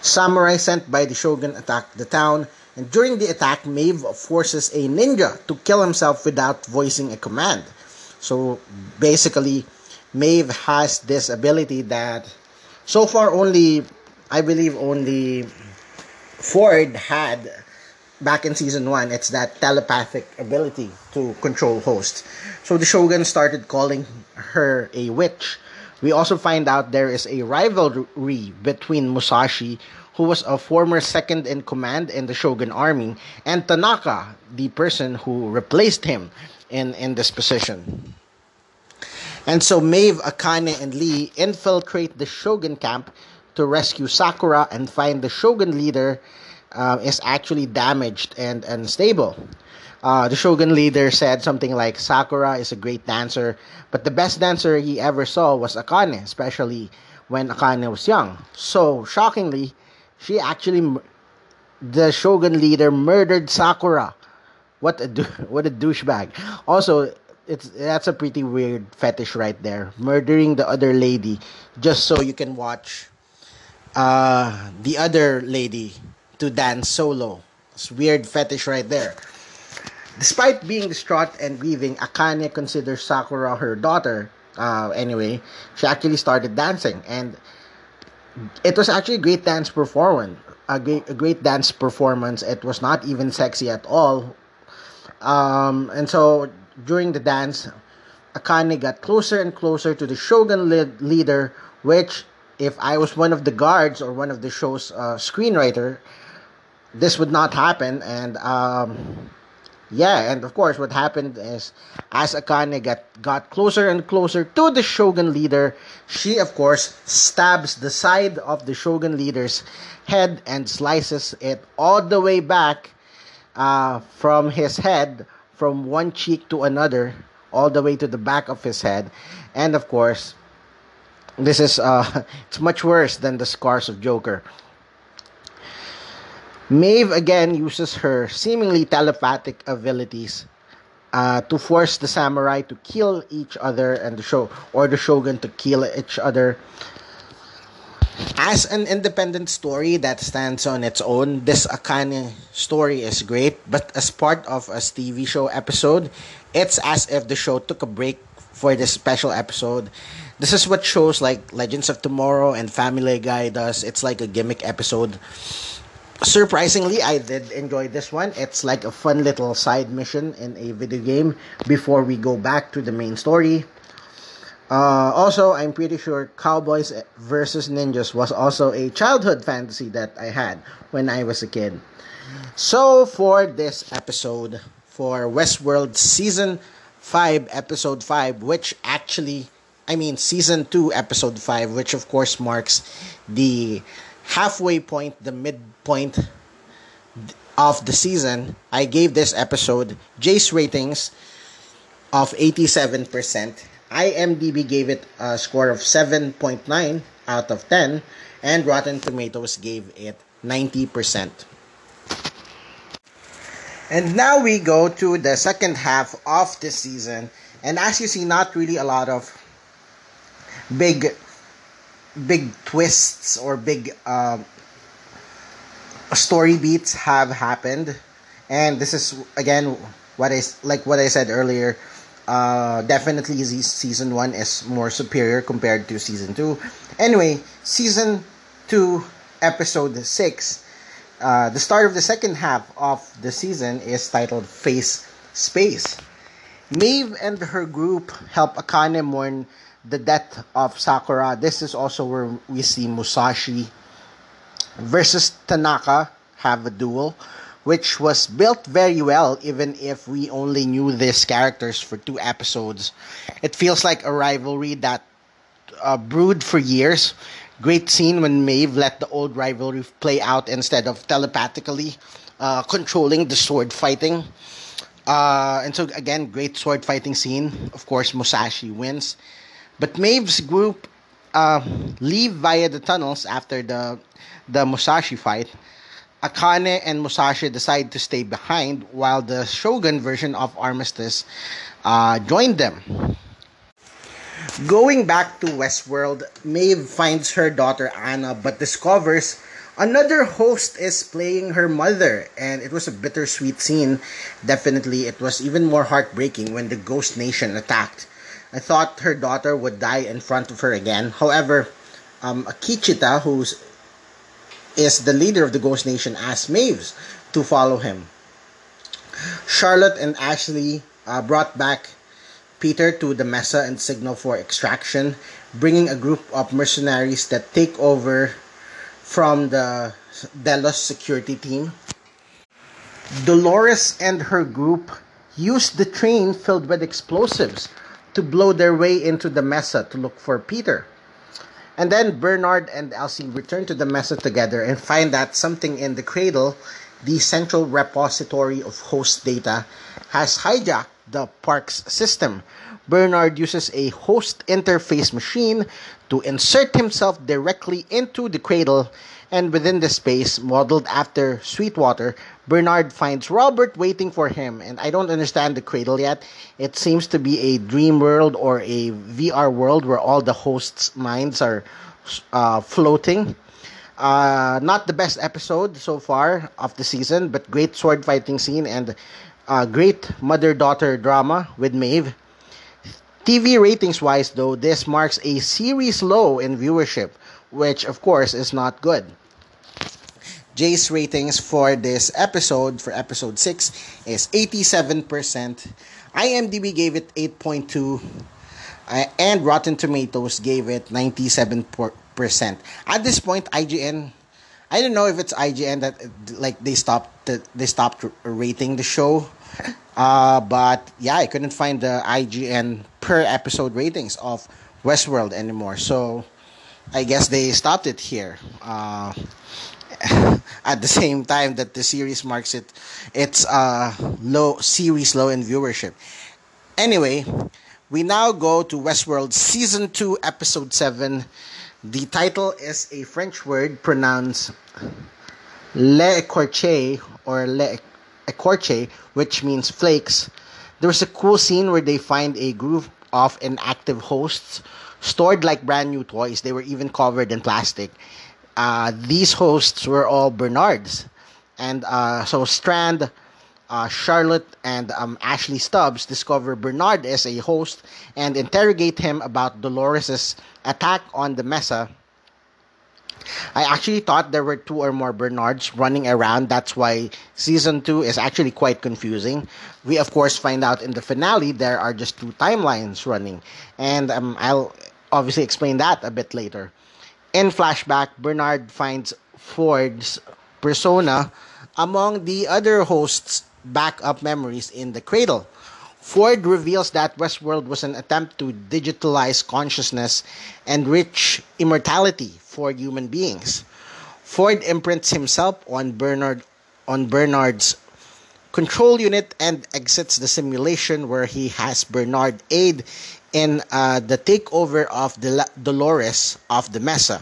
Samurai sent by the shogun attacked the town, and during the attack, Maeve forces a ninja to kill himself without voicing a command. So basically, Maeve has this ability that so far only, I believe, only Ford had back in season one. It's that telepathic ability to control hosts. So the Shogun started calling her a witch. We also find out there is a rivalry between Musashi, who was a former second in command in the Shogun army, and Tanaka, the person who replaced him in, in this position. And so Maeve, Akane, and Lee infiltrate the Shogun camp to rescue Sakura and find the Shogun leader uh, is actually damaged and unstable. Uh, the Shogun leader said something like Sakura is a great dancer, but the best dancer he ever saw was Akane, especially when Akane was young. So, shockingly, she actually, the Shogun leader, murdered Sakura. What a what a douchebag. Also, it's that's a pretty weird fetish right there. Murdering the other lady just so you can watch uh, the other lady to dance solo. It's weird fetish right there. Despite being distraught and grieving, Akane considers Sakura her daughter. Uh, anyway, she actually started dancing and it was actually a great dance performance. A great, a great dance performance. It was not even sexy at all. Um, and so during the dance, Akane got closer and closer to the Shogun leader, which, if I was one of the guards or one of the show's uh, screenwriter, this would not happen. And um, yeah, and of course, what happened is as Akane got, got closer and closer to the Shogun leader, she, of course, stabs the side of the Shogun leader's head and slices it all the way back uh, from his head, from one cheek to another, all the way to the back of his head. And of course, this is uh, it's much worse than the scars of Joker. Maeve again uses her seemingly telepathic abilities uh, to force the samurai to kill each other and the show or the shogun to kill each other. As an independent story that stands on its own, this Akane story is great, but as part of a TV show episode, it's as if the show took a break for this special episode. This is what shows like Legends of Tomorrow and Family Guy does. It's like a gimmick episode surprisingly i did enjoy this one it's like a fun little side mission in a video game before we go back to the main story uh, also i'm pretty sure cowboys versus ninjas was also a childhood fantasy that i had when i was a kid so for this episode for westworld season 5 episode 5 which actually i mean season 2 episode 5 which of course marks the halfway point, the midpoint of the season, I gave this episode Jace ratings of 87%. IMDb gave it a score of 7.9 out of 10, and Rotten Tomatoes gave it 90%. And now we go to the second half of the season. And as you see, not really a lot of big big twists or big uh, story beats have happened. And this is again what I like what I said earlier. Uh, definitely season one is more superior compared to season two. Anyway, season two, episode six uh, the start of the second half of the season is titled Phase Space. Maeve and her group help Akane mourn the death of Sakura. This is also where we see Musashi versus Tanaka have a duel, which was built very well, even if we only knew these characters for two episodes. It feels like a rivalry that uh, brewed for years Great scene when Maeve let the old rivalry play out instead of telepathically uh, controlling the sword fighting. Uh, and so again, great sword fighting scene. Of course, Musashi wins, but Maeve's group uh, leave via the tunnels after the the Musashi fight. Akane and Musashi decide to stay behind, while the Shogun version of Armistice uh, joined them. Going back to Westworld, Maeve finds her daughter Anna but discovers another host is playing her mother and it was a bittersweet scene. Definitely it was even more heartbreaking when the Ghost Nation attacked. I thought her daughter would die in front of her again. However, um, Akecheta, who is the leader of the Ghost Nation, asks Maeve to follow him. Charlotte and Ashley uh, brought back Peter to the Mesa and signal for extraction, bringing a group of mercenaries that take over from the Delos security team. Dolores and her group use the train filled with explosives to blow their way into the Mesa to look for Peter. And then Bernard and Elsie return to the Mesa together and find that something in the cradle, the central repository of host data, has hijacked the park's system. Bernard uses a host interface machine to insert himself directly into the cradle, and within the space modeled after Sweetwater, Bernard finds Robert waiting for him. And I don't understand the cradle yet. It seems to be a dream world or a VR world where all the hosts' minds are uh, floating. Uh, not the best episode so far of the season, but great sword fighting scene and uh, great mother daughter drama with Maeve. TV ratings wise, though, this marks a series low in viewership, which of course is not good. Jace ratings for this episode, for episode 6, is 87%. IMDb gave it 8.2, uh, and Rotten Tomatoes gave it 97%. At this point, IGN I don't know if it's IGN that like they stopped the, they stopped rating the show uh, but yeah, I couldn't find the IGN per episode ratings of Westworld anymore. So I guess they stopped it here. Uh, at the same time that the series marks it its uh, low series low in viewership. Anyway, we now go to Westworld season 2 episode 7. The title is a French word pronounced Le Corche or Le Ecorche, which means flakes. There was a cool scene where they find a group of inactive hosts stored like brand new toys. They were even covered in plastic. Uh, these hosts were all Bernards. And uh, so Strand, uh, Charlotte, and um, Ashley Stubbs discover Bernard as a host and interrogate him about Dolores's attack on the Mesa I actually thought there were two or more Bernards running around. That's why season two is actually quite confusing. We, of course, find out in the finale there are just two timelines running. And um, I'll obviously explain that a bit later. In flashback, Bernard finds Ford's persona among the other hosts' backup memories in the cradle. Ford reveals that Westworld was an attempt to digitalize consciousness and reach immortality for human beings. Ford imprints himself on Bernard on Bernard's control unit and exits the simulation where he has Bernard aid in uh, the takeover of Dolores of the Mesa.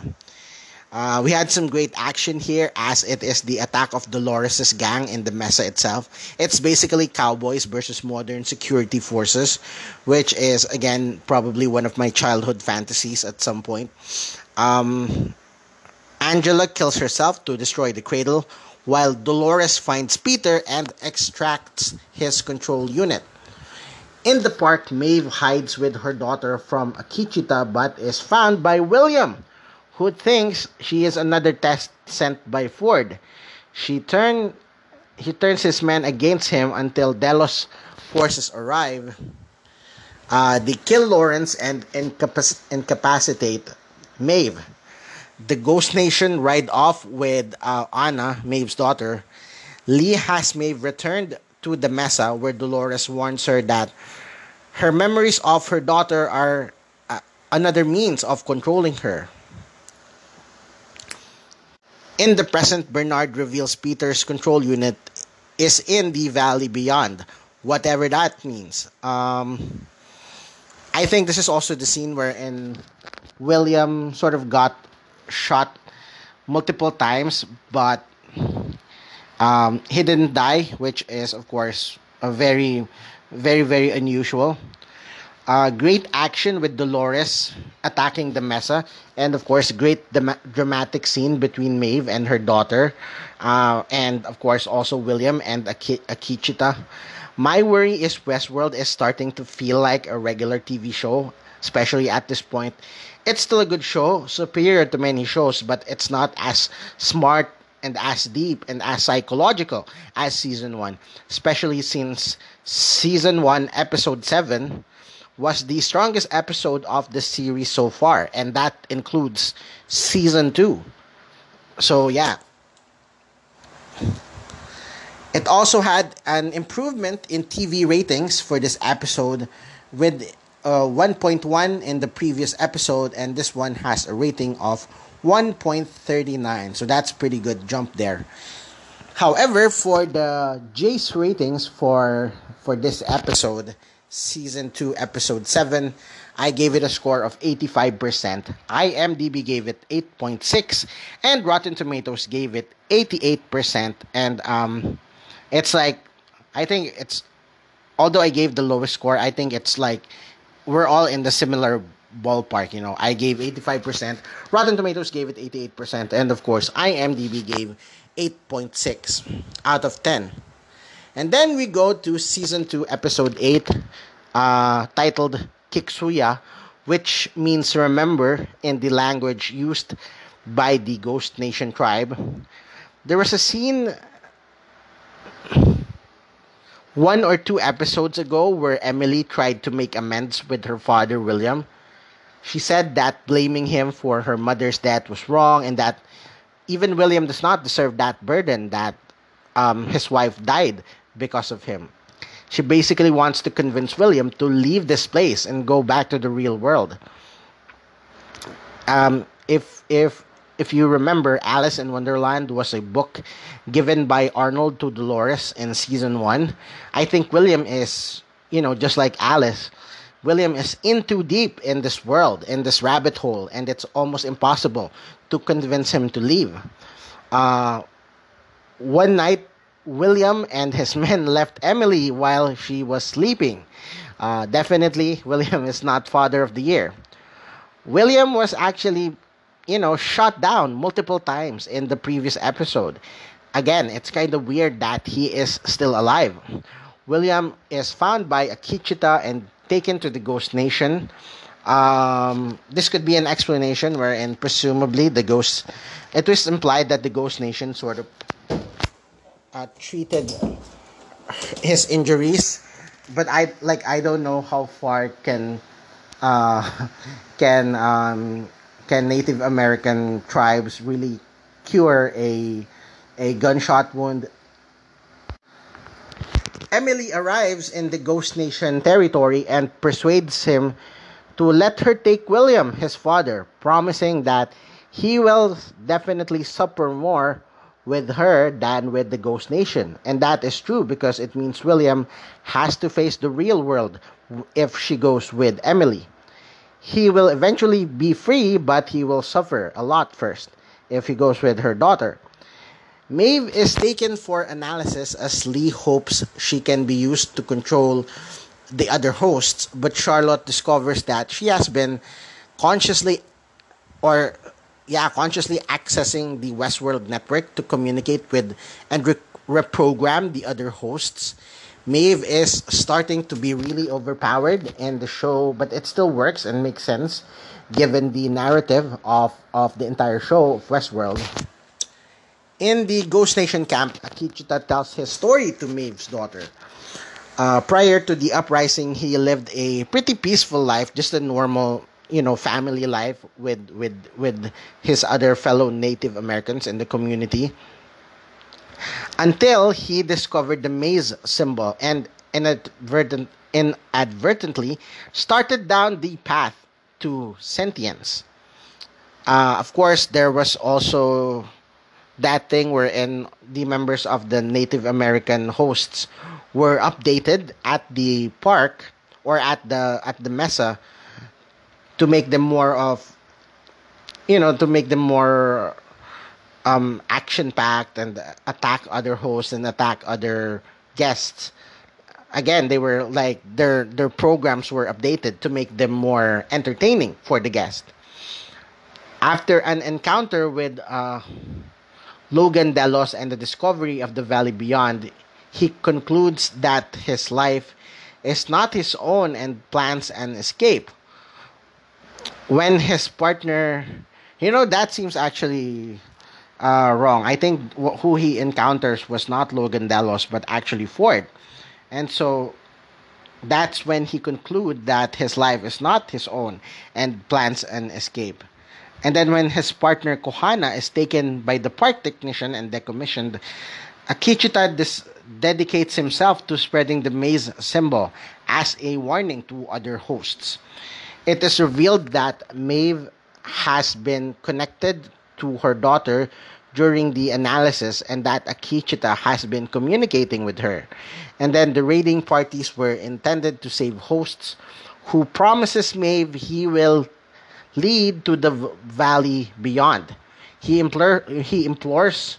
Uh, we had some great action here as it is the attack of Dolores' gang in the Mesa itself. It's basically cowboys versus modern security forces, which is, again, probably one of my childhood fantasies at some point. Um, Angela kills herself to destroy the cradle, while Dolores finds Peter and extracts his control unit. In the park, Maeve hides with her daughter from Akecheta but is found by William, who thinks she is another test sent by Ford. She turn, he turns his men against him until Delos forces arrive. Uh, they kill Lawrence and incapac- incapacitate Maeve. The Ghost Nation ride off with uh, Anna, Maeve's daughter. Lee has Maeve returned to the Mesa where Dolores warns her that her memories of her daughter are uh, another means of controlling her. In the present, Bernard reveals Peter's control unit is in the valley beyond, whatever that means. Um, I think this is also the scene wherein William sort of got shot multiple times, but um, he didn't die, which is, of course, a very, very, very unusual. Uh, great action with Dolores attacking the Mesa, and of course, great dem- dramatic scene between Maeve and her daughter, uh, and of course, also William and Ak- Akecheta. My worry is Westworld is starting to feel like a regular TV show, especially at this point. It's still a good show, superior to many shows, but it's not as smart and as deep and as psychological as season one, especially since season one, episode seven was the strongest episode of the series so far, and that includes season two. So, yeah. It also had an improvement in TV ratings for this episode with uh, 1.1 in the previous episode, and this one has a rating of 1.39. So that's pretty good jump there. However, for the Jace ratings for for this episode, season 2 episode 7 i gave it a score of 85% imdb gave it 8.6 and rotten tomatoes gave it 88% and um it's like i think it's although i gave the lowest score i think it's like we're all in the similar ballpark you know. I gave 85% rotten tomatoes gave it 88% and of course imdb gave 8.6 out of 10 and then we go to season 2, episode 8, uh, titled Kiksuya, which means remember in the language used by the Ghost Nation tribe. There was a scene one or two episodes ago where Emily tried to make amends with her father, William. She said that blaming him for her mother's death was wrong and that even William does not deserve that burden that um, his wife died because of him. She basically wants to convince William to leave this place and go back to the real world. Um, if if if you remember, Alice in Wonderland was a book given by Arnold to Dolores in season one. I think William is, you know, just like Alice. William is in too deep in this world, in this rabbit hole, and it's almost impossible to convince him to leave. Uh, one night, William and his men left Emily while she was sleeping. Uh, definitely, William is not father of the year. William was actually, you know, shot down multiple times in the previous episode. Again, it's kind of weird that he is still alive. William is found by Akecheta and taken to the Ghost Nation. Um, this could be an explanation wherein presumably the ghost, it was implied that the Ghost Nation sort of uh, treated his injuries, but I like I don't know how far can uh, can um, can Native American tribes really cure a a gunshot wound. Emily arrives in the Ghost Nation territory and persuades him to let her take William, his father, promising that he will definitely suffer more with her than with the Ghost Nation. And that is true because it means William has to face the real world if she goes with Emily. He will eventually be free, but he will suffer a lot first if he goes with her daughter. Maeve is taken for analysis as Lee hopes she can be used to control the other hosts, but Charlotte discovers that she has been consciously or yeah, consciously accessing the Westworld network to communicate with and re- reprogram the other hosts. Maeve is starting to be really overpowered in the show, but it still works and makes sense given the narrative of, of the entire show of Westworld. In the Ghost Nation camp, Akecheta tells his story to Maeve's daughter. Uh, prior to the uprising, he lived a pretty peaceful life, just a normal, you know, family life with with with his other fellow Native Americans in the community. Until he discovered the maze symbol and inadvertent, inadvertently started down the path to sentience. Uh, of course, there was also that thing wherein the members of the Native American hosts were updated at the park or at the at the mesa to make them more of you know to make them more um, action packed and attack other hosts and attack other guests again they were like their their programs were updated to make them more entertaining for the guest after an encounter with uh, Logan Delos and the discovery of the Valley Beyond, he concludes that his life is not his own and plans an escape. When his partner, you know, that seems actually uh, wrong. I think who he encounters was not Logan Delos, but actually Ford. And so that's when he concludes that his life is not his own and plans an escape. And then when his partner Kohana is taken by the park technician and decommissioned, Akecheta dis- dedicates himself to spreading the maze symbol as a warning to other hosts. It is revealed that Maeve has been connected to her daughter during the analysis and that Akecheta has been communicating with her. And then the raiding parties were intended to save hosts who promises Maeve he will lead to the valley beyond. He, implore, he implores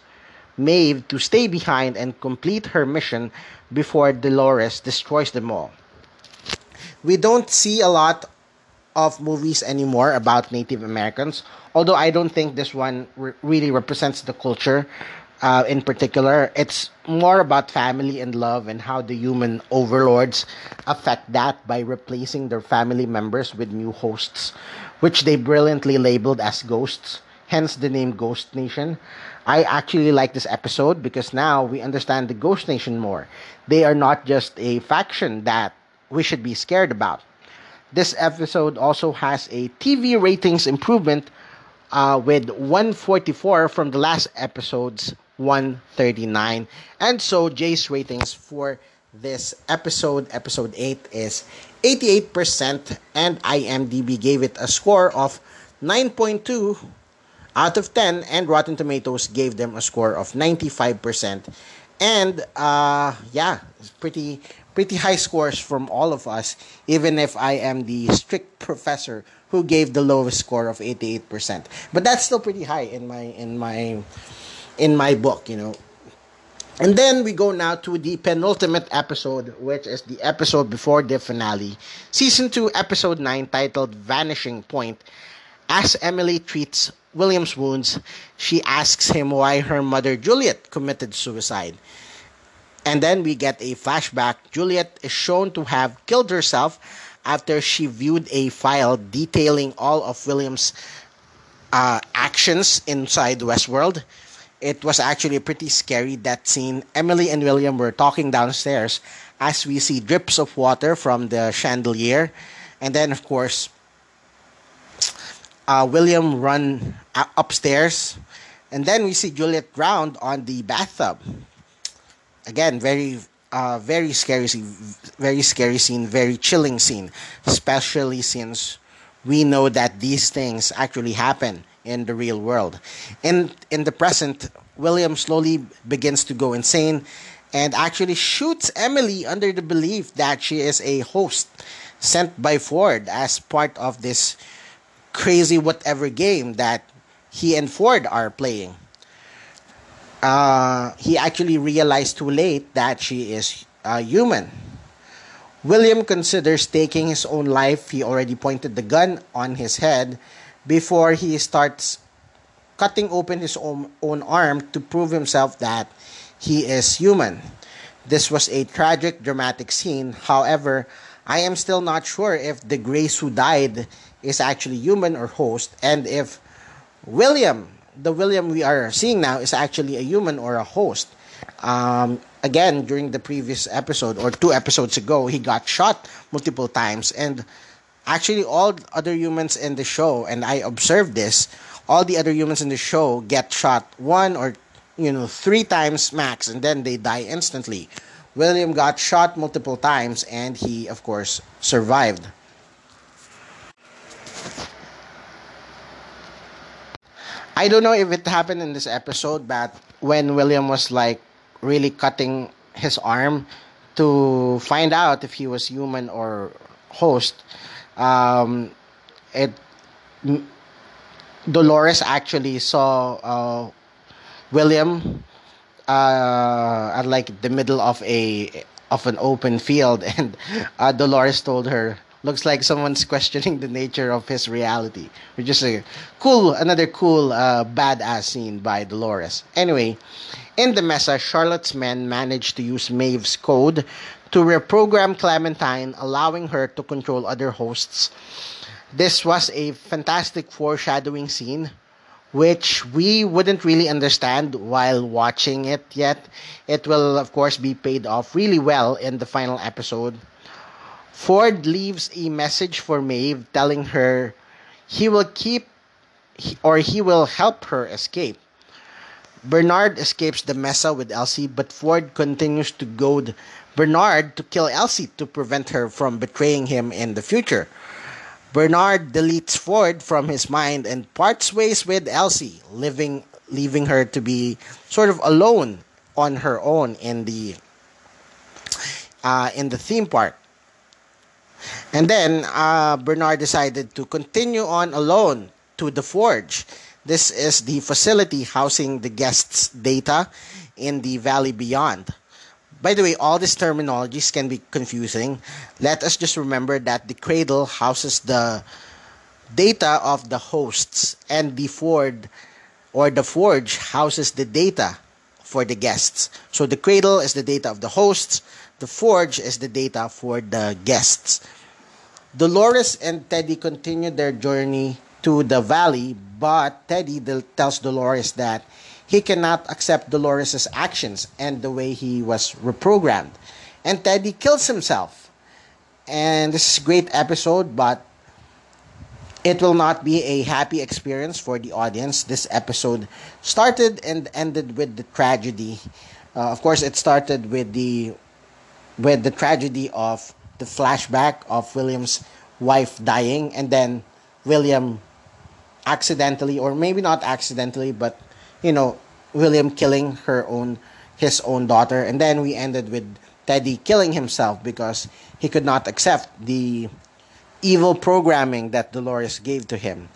Maeve to stay behind and complete her mission before Dolores destroys them all. We don't see a lot of movies anymore about Native Americans, although I don't think this one re- really represents the culture uh, in particular. It's more about family and love and how the human overlords affect that by replacing their family members with new hosts, which they brilliantly labeled as ghosts, hence the name Ghost Nation. I actually like this episode because now we understand the Ghost Nation more. They are not just a faction that we should be scared about. This episode also has a TV ratings improvement uh, with 144 from the last episode's 139. And so Jace ratings for this episode, episode 8, is 88%, and IMDb gave it a score of 9.2 out of 10, and Rotten Tomatoes gave them a score of 95%. And uh, yeah, it's pretty pretty high scores from all of us, even if I am the strict professor who gave the lowest score of 88%. But that's still pretty high in my in my in my book, you know. And then we go now to the penultimate episode, which is the episode before the finale. Season 2, episode 9, titled Vanishing Point. As Emily treats William's wounds, she asks him why her mother Juliet committed suicide. And then we get a flashback. Juliet is shown to have killed herself after she viewed a file detailing all of William's uh, actions inside Westworld it was actually pretty scary that scene. Emily and William were talking downstairs as we see drips of water from the chandelier, and then of course, uh, William run upstairs, and then we see Juliet drowned on the bathtub. Again, very. Uh, very scary scene, very scary scene, very chilling scene, especially since we know that these things actually happen in the real world. In in the present, William slowly begins to go insane and actually shoots Emily under the belief that she is a host sent by Ford as part of this crazy whatever game that he and Ford are playing. Uh, he actually realized too late that she is uh, human. William considers taking his own life. He already pointed the gun on his head before he starts cutting open his own, own arm to prove himself that he is human. This was a tragic, dramatic scene. However, I am still not sure if the Grace who died is actually human or host, and if William, the William we are seeing now, is actually a human or a host. Um, again, during the previous episode or two episodes ago, he got shot multiple times, and actually, all other humans in the show, and I observed this, all the other humans in the show get shot one or you know three times max, and then they die instantly. William got shot multiple times, and he, of course, survived. I don't know if it happened in this episode, but when William was like really cutting his arm to find out if he was human or host, um, it Dolores actually saw uh, William uh, at like the middle of a of an open field, and uh, Dolores told her, looks like someone's questioning the nature of his reality, which is a cool, another cool, uh, badass scene by Dolores. Anyway, in the mesa, Charlotte's men managed to use Maeve's code to reprogram Clementine, allowing her to control other hosts. This was a fantastic foreshadowing scene, which we wouldn't really understand while watching it yet. It will, of course, be paid off really well in the final episode. Ford leaves a message for Maeve telling her he will keep or he will help her escape. Bernard escapes the mesa with Elsie, but Ford continues to goad Bernard to kill Elsie to prevent her from betraying him in the future. Bernard deletes Ford from his mind and parts ways with Elsie, living, leaving her to be sort of alone on her own in the uh, in the theme park. And then uh, Bernard decided to continue on alone to the Forge. This is the facility housing the guests' data in the valley beyond. By the way, all these terminologies can be confusing. Let us just remember that the cradle houses the data of the hosts, and the Ford or the forge houses the data for the guests. So the cradle is the data of the hosts, the forge is the data for the guests. Dolores and Teddy continue their journey to the valley, but Teddy tells Dolores that he cannot accept Dolores' actions and the way he was reprogrammed. And Teddy kills himself. And this is a great episode, but it will not be a happy experience for the audience. This episode started and ended with the tragedy. Uh, of course, it started with the with the tragedy of the flashback of William's wife dying, and then William accidentally, or maybe not accidentally, but you know, William killing her own his own daughter, and then we ended with Teddy killing himself because he could not accept the evil programming that Dolores gave to him.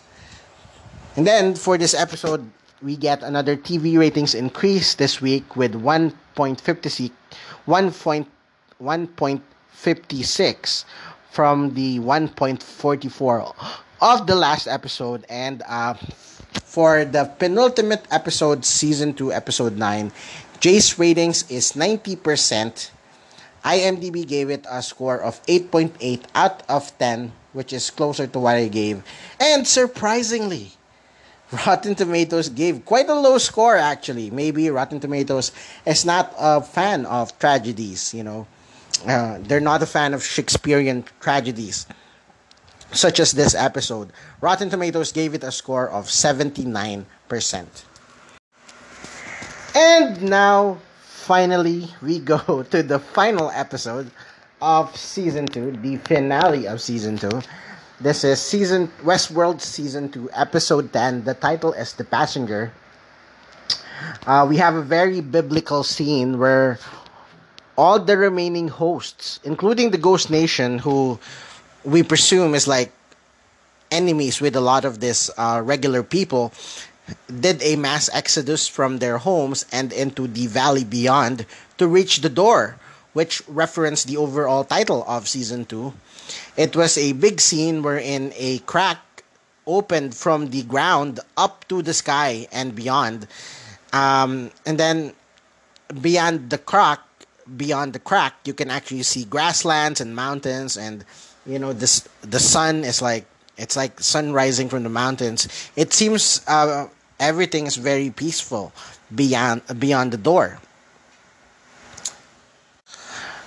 And then for this episode, we get another TV ratings increase this week with 1.56 1.56 from the 1.44 of the last episode and uh, for the penultimate episode season 2 episode 9 Jace ratings is 90% IMDb gave it a score of 8.8 out of 10 which is closer to what I gave and surprisingly Rotten Tomatoes gave quite a low score actually. Maybe Rotten Tomatoes is not a fan of tragedies, you know. Uh, they're not a fan of Shakespearean tragedies such as this episode. Rotten Tomatoes gave it a score of 79%. And now, finally, we go to the final episode of season 2, the finale of season 2. This is season Westworld season two, episode ten. The title is The Passenger. Uh, we have a very biblical scene where all the remaining hosts, including the Ghost Nation, who we presume is like enemies with a lot of this uh, regular people, did a mass exodus from their homes and into the valley beyond to reach the door, which referenced the overall title of season 2. It was a big scene wherein a crack opened from the ground up to the sky and beyond. Um, and then beyond the crack, beyond the crack, you can actually see grasslands and mountains, and you know this the sun is like it's like sun rising from the mountains. It seems uh, everything is very peaceful beyond beyond the door.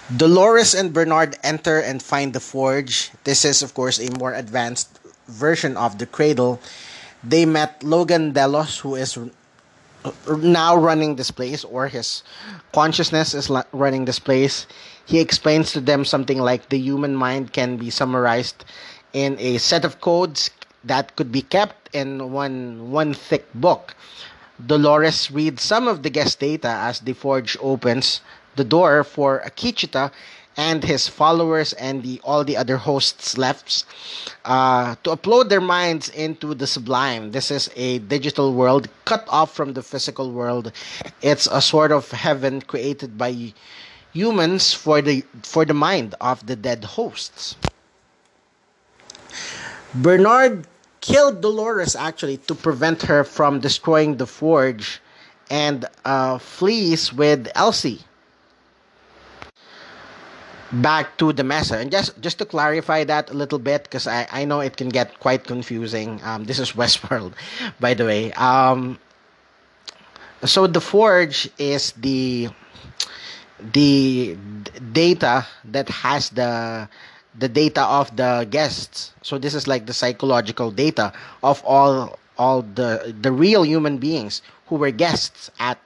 Dolores and Bernard enter and find the forge. This is, of course, a more advanced version of the cradle. They met Logan Delos, who is now running this place, or his consciousness is running this place. He explains to them something like the human mind can be summarized in a set of codes that could be kept in one one thick book. Dolores reads some of the guest data as the forge opens the door for Akecheta and his followers and the all the other hosts left uh, to upload their minds into the sublime. This is a digital world cut off from the physical world. It's a sort of heaven created by humans for the for the mind of the dead hosts. Bernard killed Dolores actually to prevent her from destroying the forge and uh, flees with Elsie back to the mesa. And just just to clarify that a little bit because I, I know it can get quite confusing. Um, this is westworld by the way. Um, so the forge is the the data that has the the data of the guests. So this is like the psychological data of all all the the real human beings who were guests at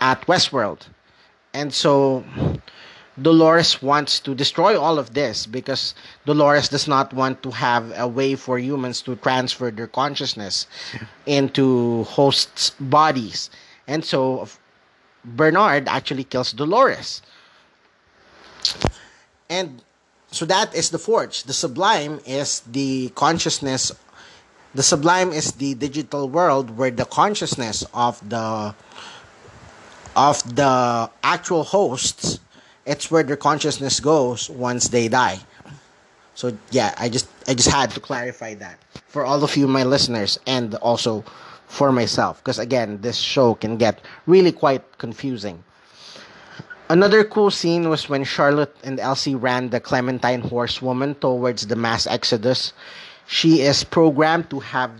at westworld. And so Dolores wants to destroy all of this because Dolores does not want to have a way for humans to transfer their consciousness into hosts' bodies. And so Bernard actually kills Dolores. And so that is the forge. The sublime is the consciousness the sublime is the digital world where the consciousness of the of the actual hosts it's where their consciousness goes once they die. So yeah, I just I just had to clarify that for all of you my listeners and also for myself because again this show can get really quite confusing. Another cool scene was when Charlotte and Elsie ran the Clementine horsewoman towards the mass exodus. She is programmed to have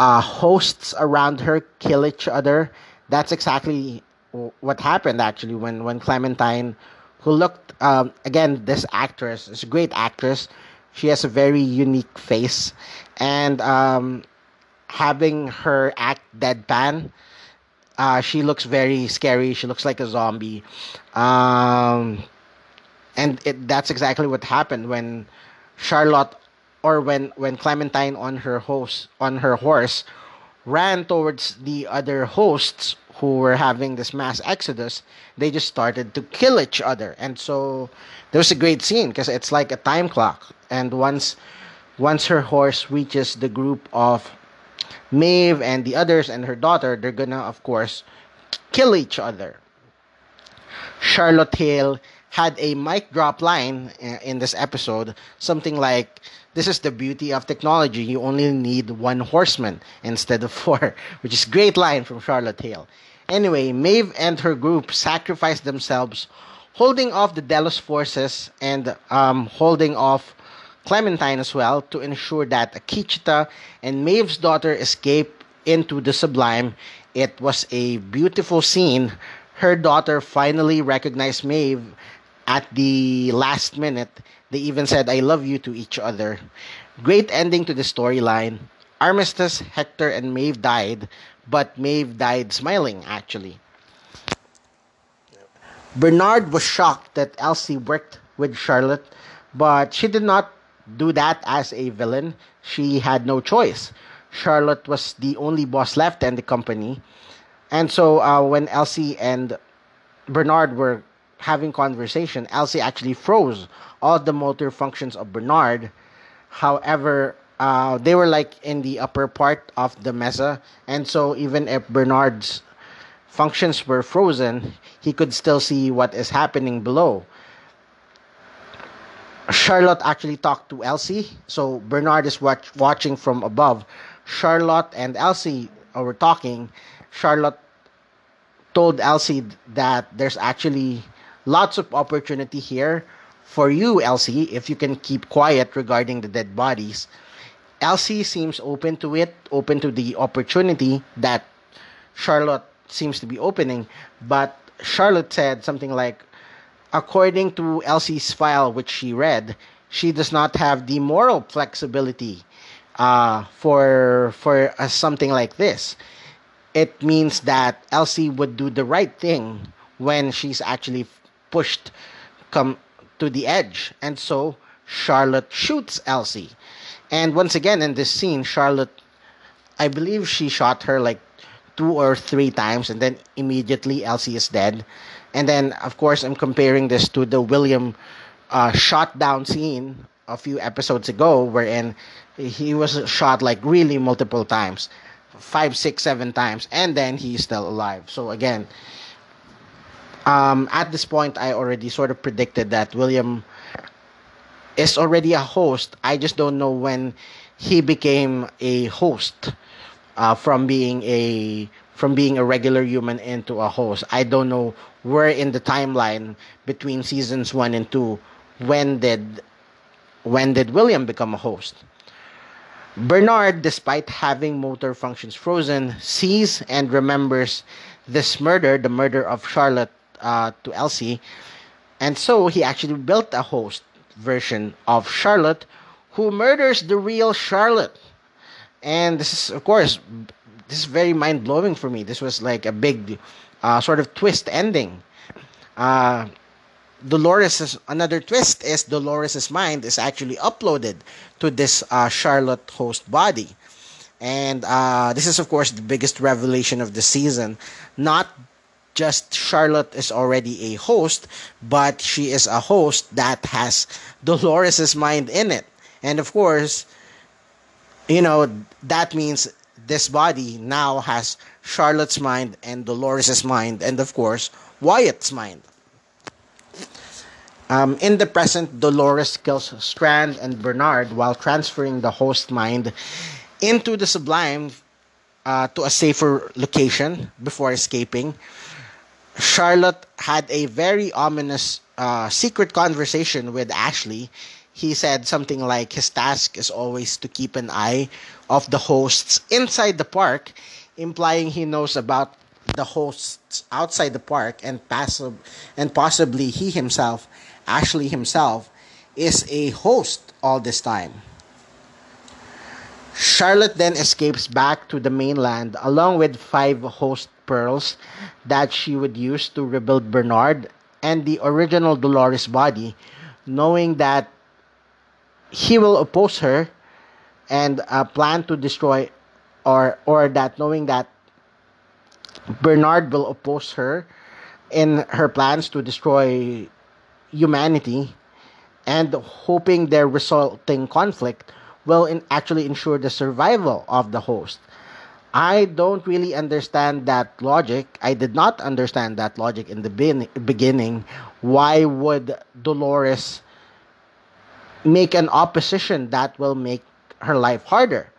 uh, hosts around her kill each other. That's exactly what happened actually when when Clementine, who looked um, again this actress is a great actress, she has a very unique face, and um, having her act deadpan, uh, she looks very scary. She looks like a zombie, um, and it, that's exactly what happened when Charlotte or when when Clementine on her host on her horse ran towards the other hosts who were having this mass exodus, they just started to kill each other. And so there was a great scene because it's like a time clock. And once once her horse reaches the group of Maeve and the others and her daughter, they're gonna of course kill each other. Charlotte Hale had a mic drop line in this episode, something like this is the beauty of technology. You only need one horseman instead of four, which is great line from Charlotte Hale. Anyway, Maeve and her group sacrificed themselves, holding off the Delos forces and um, holding off Clementine as well to ensure that Akecheta and Maeve's daughter escape into the sublime. It was a beautiful scene. Her daughter finally recognized Maeve at the last minute. They even said, I love you to each other. Great ending to the storyline. Armistice, Hector, and Maeve died, but Maeve died smiling, actually. Bernard was shocked that Elsie worked with Charlotte, but she did not do that as a villain, she had no choice. Charlotte was the only boss left in the company. And so uh, when Elsie and Bernard were having conversation, Elsie actually froze all the motor functions of Bernard. However, uh, they were like in the upper part of the mesa, and so even if Bernard's functions were frozen, he could still see what is happening below. Charlotte actually talked to Elsie, so Bernard is watch- watching from above. Charlotte and Elsie were talking. Charlotte told Elsie that there's actually lots of opportunity here for you, Elsie, if you can keep quiet regarding the dead bodies. Elsie seems open to it, open to the opportunity that Charlotte seems to be opening, but Charlotte said something like, according to Elsie's file, which she read, she does not have the moral flexibility uh, for for uh, something like this. It means that Elsie would do the right thing when she's actually pushed come to the edge, and so Charlotte shoots Elsie. And once again in this scene, Charlotte, I believe she shot her like two or three times, and then immediately Elsie is dead. And then, of course, I'm comparing this to the William uh, shot down scene a few episodes ago, wherein he was shot like really multiple times five, six, seven times, and then he's still alive. So, again, um, at this point, I already sort of predicted that William is already a host. I just don't know when he became a host uh, from being a from being a regular human into a host. I don't know where in the timeline between seasons one and two when did when did William become a host. Bernard, despite having motor functions frozen, sees and remembers this murder, the murder of Charlotte uh, to Elsie, and so he actually built a host version of Charlotte who murders the real Charlotte. And this is, of course, this is very mind blowing for me. This was like a big uh, sort of twist ending. Uh, Dolores, another twist is Dolores's mind is actually uploaded to this uh, Charlotte host body. And uh, this is, of course, the biggest revelation of the season. Not just Charlotte is already a host, but she is a host that has Dolores's mind in it. And of course, you know, that means this body now has Charlotte's mind and Dolores's mind, and of course, Wyatt's mind. Um, in the present, Dolores kills Strand and Bernard while transferring the host mind into the Sublime uh, to a safer location before escaping. Charlotte had a very ominous uh, secret conversation with Ashley. He said something like his task is always to keep an eye of the hosts inside the park, implying he knows about the hosts outside the park and passive and possibly he himself, Ashley himself, is a host all this time. Charlotte then escapes back to the mainland along with five host pearls that she would use to rebuild Bernard and the original Dolores body, knowing that he will oppose her and uh, plan to destroy or or that knowing that Bernard will oppose her in her plans to destroy humanity and hoping their resulting conflict will in actually ensure the survival of the host I don't really understand that logic. I did not understand that logic in the bin- beginning. Why would Dolores make an opposition that will make her life harder?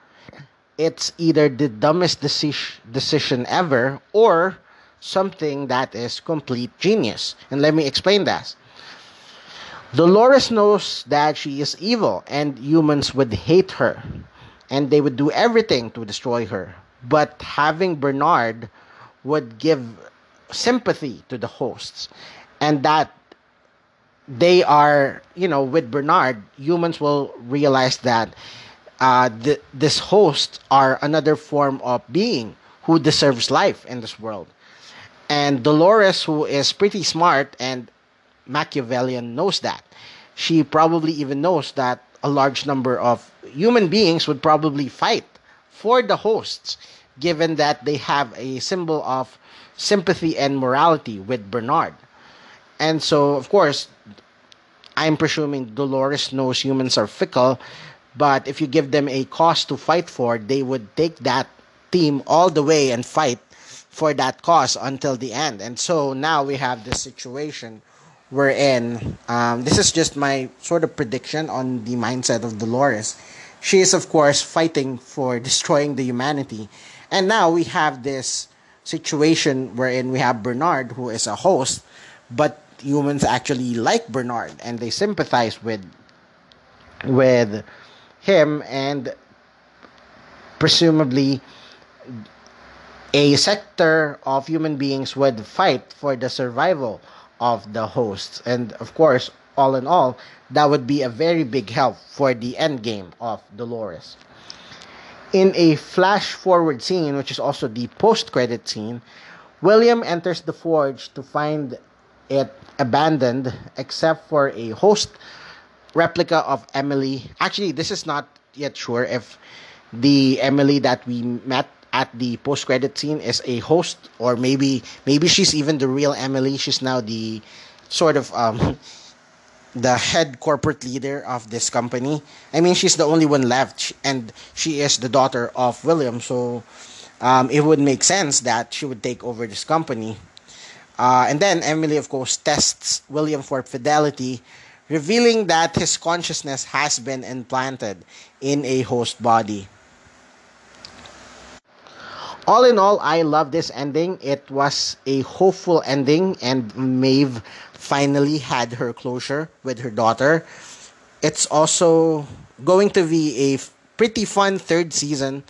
It's either the dumbest deci- decision ever or something that is complete genius. And let me explain that. Dolores knows that she is evil and humans would hate her and they would do everything to destroy her. But having Bernard would give sympathy to the hosts and that they are you know with Bernard humans will realize that uh, th- this hosts are another form of being who deserves life in this world. And Dolores who is pretty smart and Machiavellian knows that she probably even knows that a large number of human beings would probably fight for the hosts, given that they have a symbol of sympathy and morality with Bernard. And so, of course, I'm presuming Dolores knows humans are fickle, but if you give them a cause to fight for, they would take that team all the way and fight for that cause until the end. And so now we have this situation wherein um, this is just my sort of prediction on the mindset of Dolores. She is, of course, fighting for destroying the humanity. And now we have this situation wherein we have Bernard, who is a host, but humans actually like Bernard and they sympathize with with him and presumably a sector of human beings would fight for the survival of the hosts and of course all in all that would be a very big help for the end game of Dolores in a flash forward scene which is also the post credit scene William enters the forge to find it abandoned except for a host replica of Emily. Actually, this is not yet sure if the Emily that we met at the post credit scene is a host or maybe maybe she's even the real Emily. She's now the sort of um the head corporate leader of this company. I mean, she's the only one left and she is the daughter of William, so um, it would make sense that she would take over this company. Uh, and then Emily, of course, tests William for fidelity revealing that his consciousness has been implanted in a host body. All in all, I love this ending. It was a hopeful ending, and Maeve finally had her closure with her daughter. It's also going to be a pretty fun third season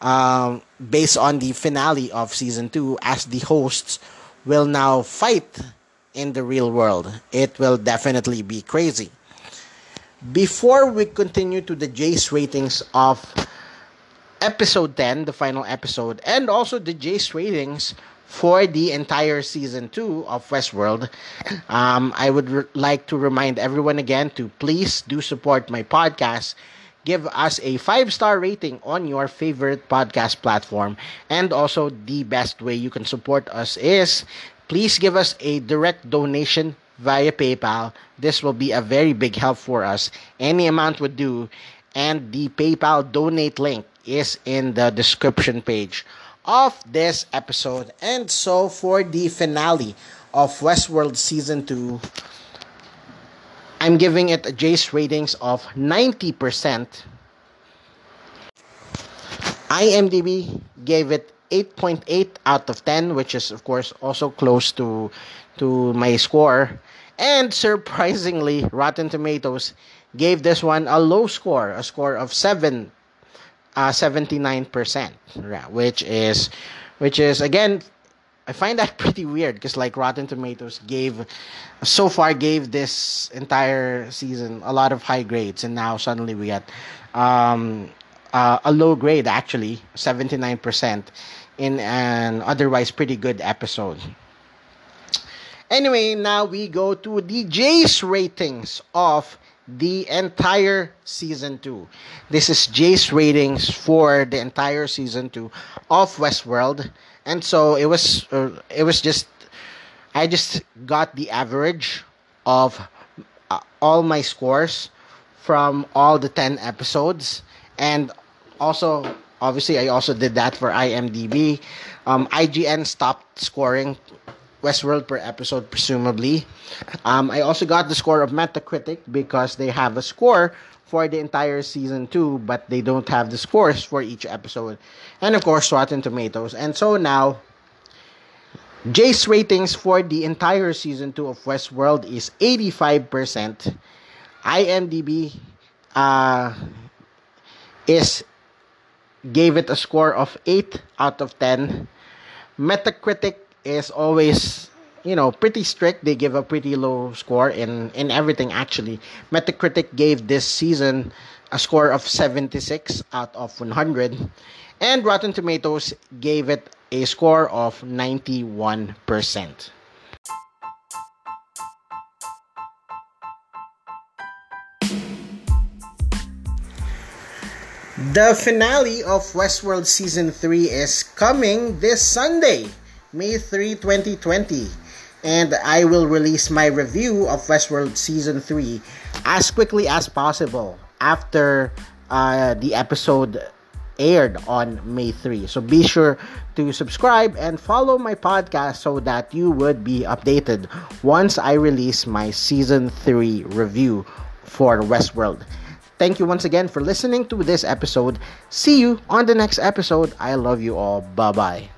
um, based on the finale of season two, as the hosts will now fight in the real world. It will definitely be crazy. Before we continue to the Jace ratings of episode 10, the final episode, and also the Jace ratings for the entire season 2 of Westworld, um, I would re- like to remind everyone again to please do support my podcast. Give us a five star rating on your favorite podcast platform. And also, the best way you can support us is please give us a direct donation via PayPal. This will be a very big help for us. Any amount would do. And the PayPal donate link is in the description page of this episode. And so for the finale of Westworld Season 2, I'm giving it a Jace ratings of 90%. IMDb gave it 8.8 out of 10 which is of course also close to to my score and surprisingly rotten tomatoes gave this one a low score a score of 7 uh, 79% which is which is again I find that pretty weird because like Rotten Tomatoes gave so far gave this entire season a lot of high grades and now suddenly we get um, uh, a low grade actually 79% in an otherwise pretty good episode. Anyway now we go to the jace ratings of the entire season 2 this is jace ratings for the entire season 2 of westworld. And so it was uh, it was just i just got the average of uh, all my scores from all the 10 episodes. And also obviously I also did that for IMDb. Um, IGN stopped scoring Westworld per episode, presumably. Um, I also got the score of Metacritic because they have a score for the entire season two, but they don't have the scores for each episode. And of course, Rotten Tomatoes. And so now, Jace ratings for the entire season two of Westworld is 85%. IMDb uh, is gave it a score of 8 out of 10. Metacritic is always, you know, pretty strict. They give a pretty low score in, in everything, actually. Metacritic gave this season a score of 76 out of 100. And Rotten Tomatoes gave it a score of 91%. The finale of Westworld Season 3 is coming this Sunday, May 3, 2020. And I will release my review of Westworld Season 3 as quickly as possible after uh, the episode aired on May 3. So be sure to subscribe and follow my podcast so that you would be updated once I release my Season 3 review for Westworld. Thank you once again for listening to this episode. See you on the next episode. I love you all. Bye bye.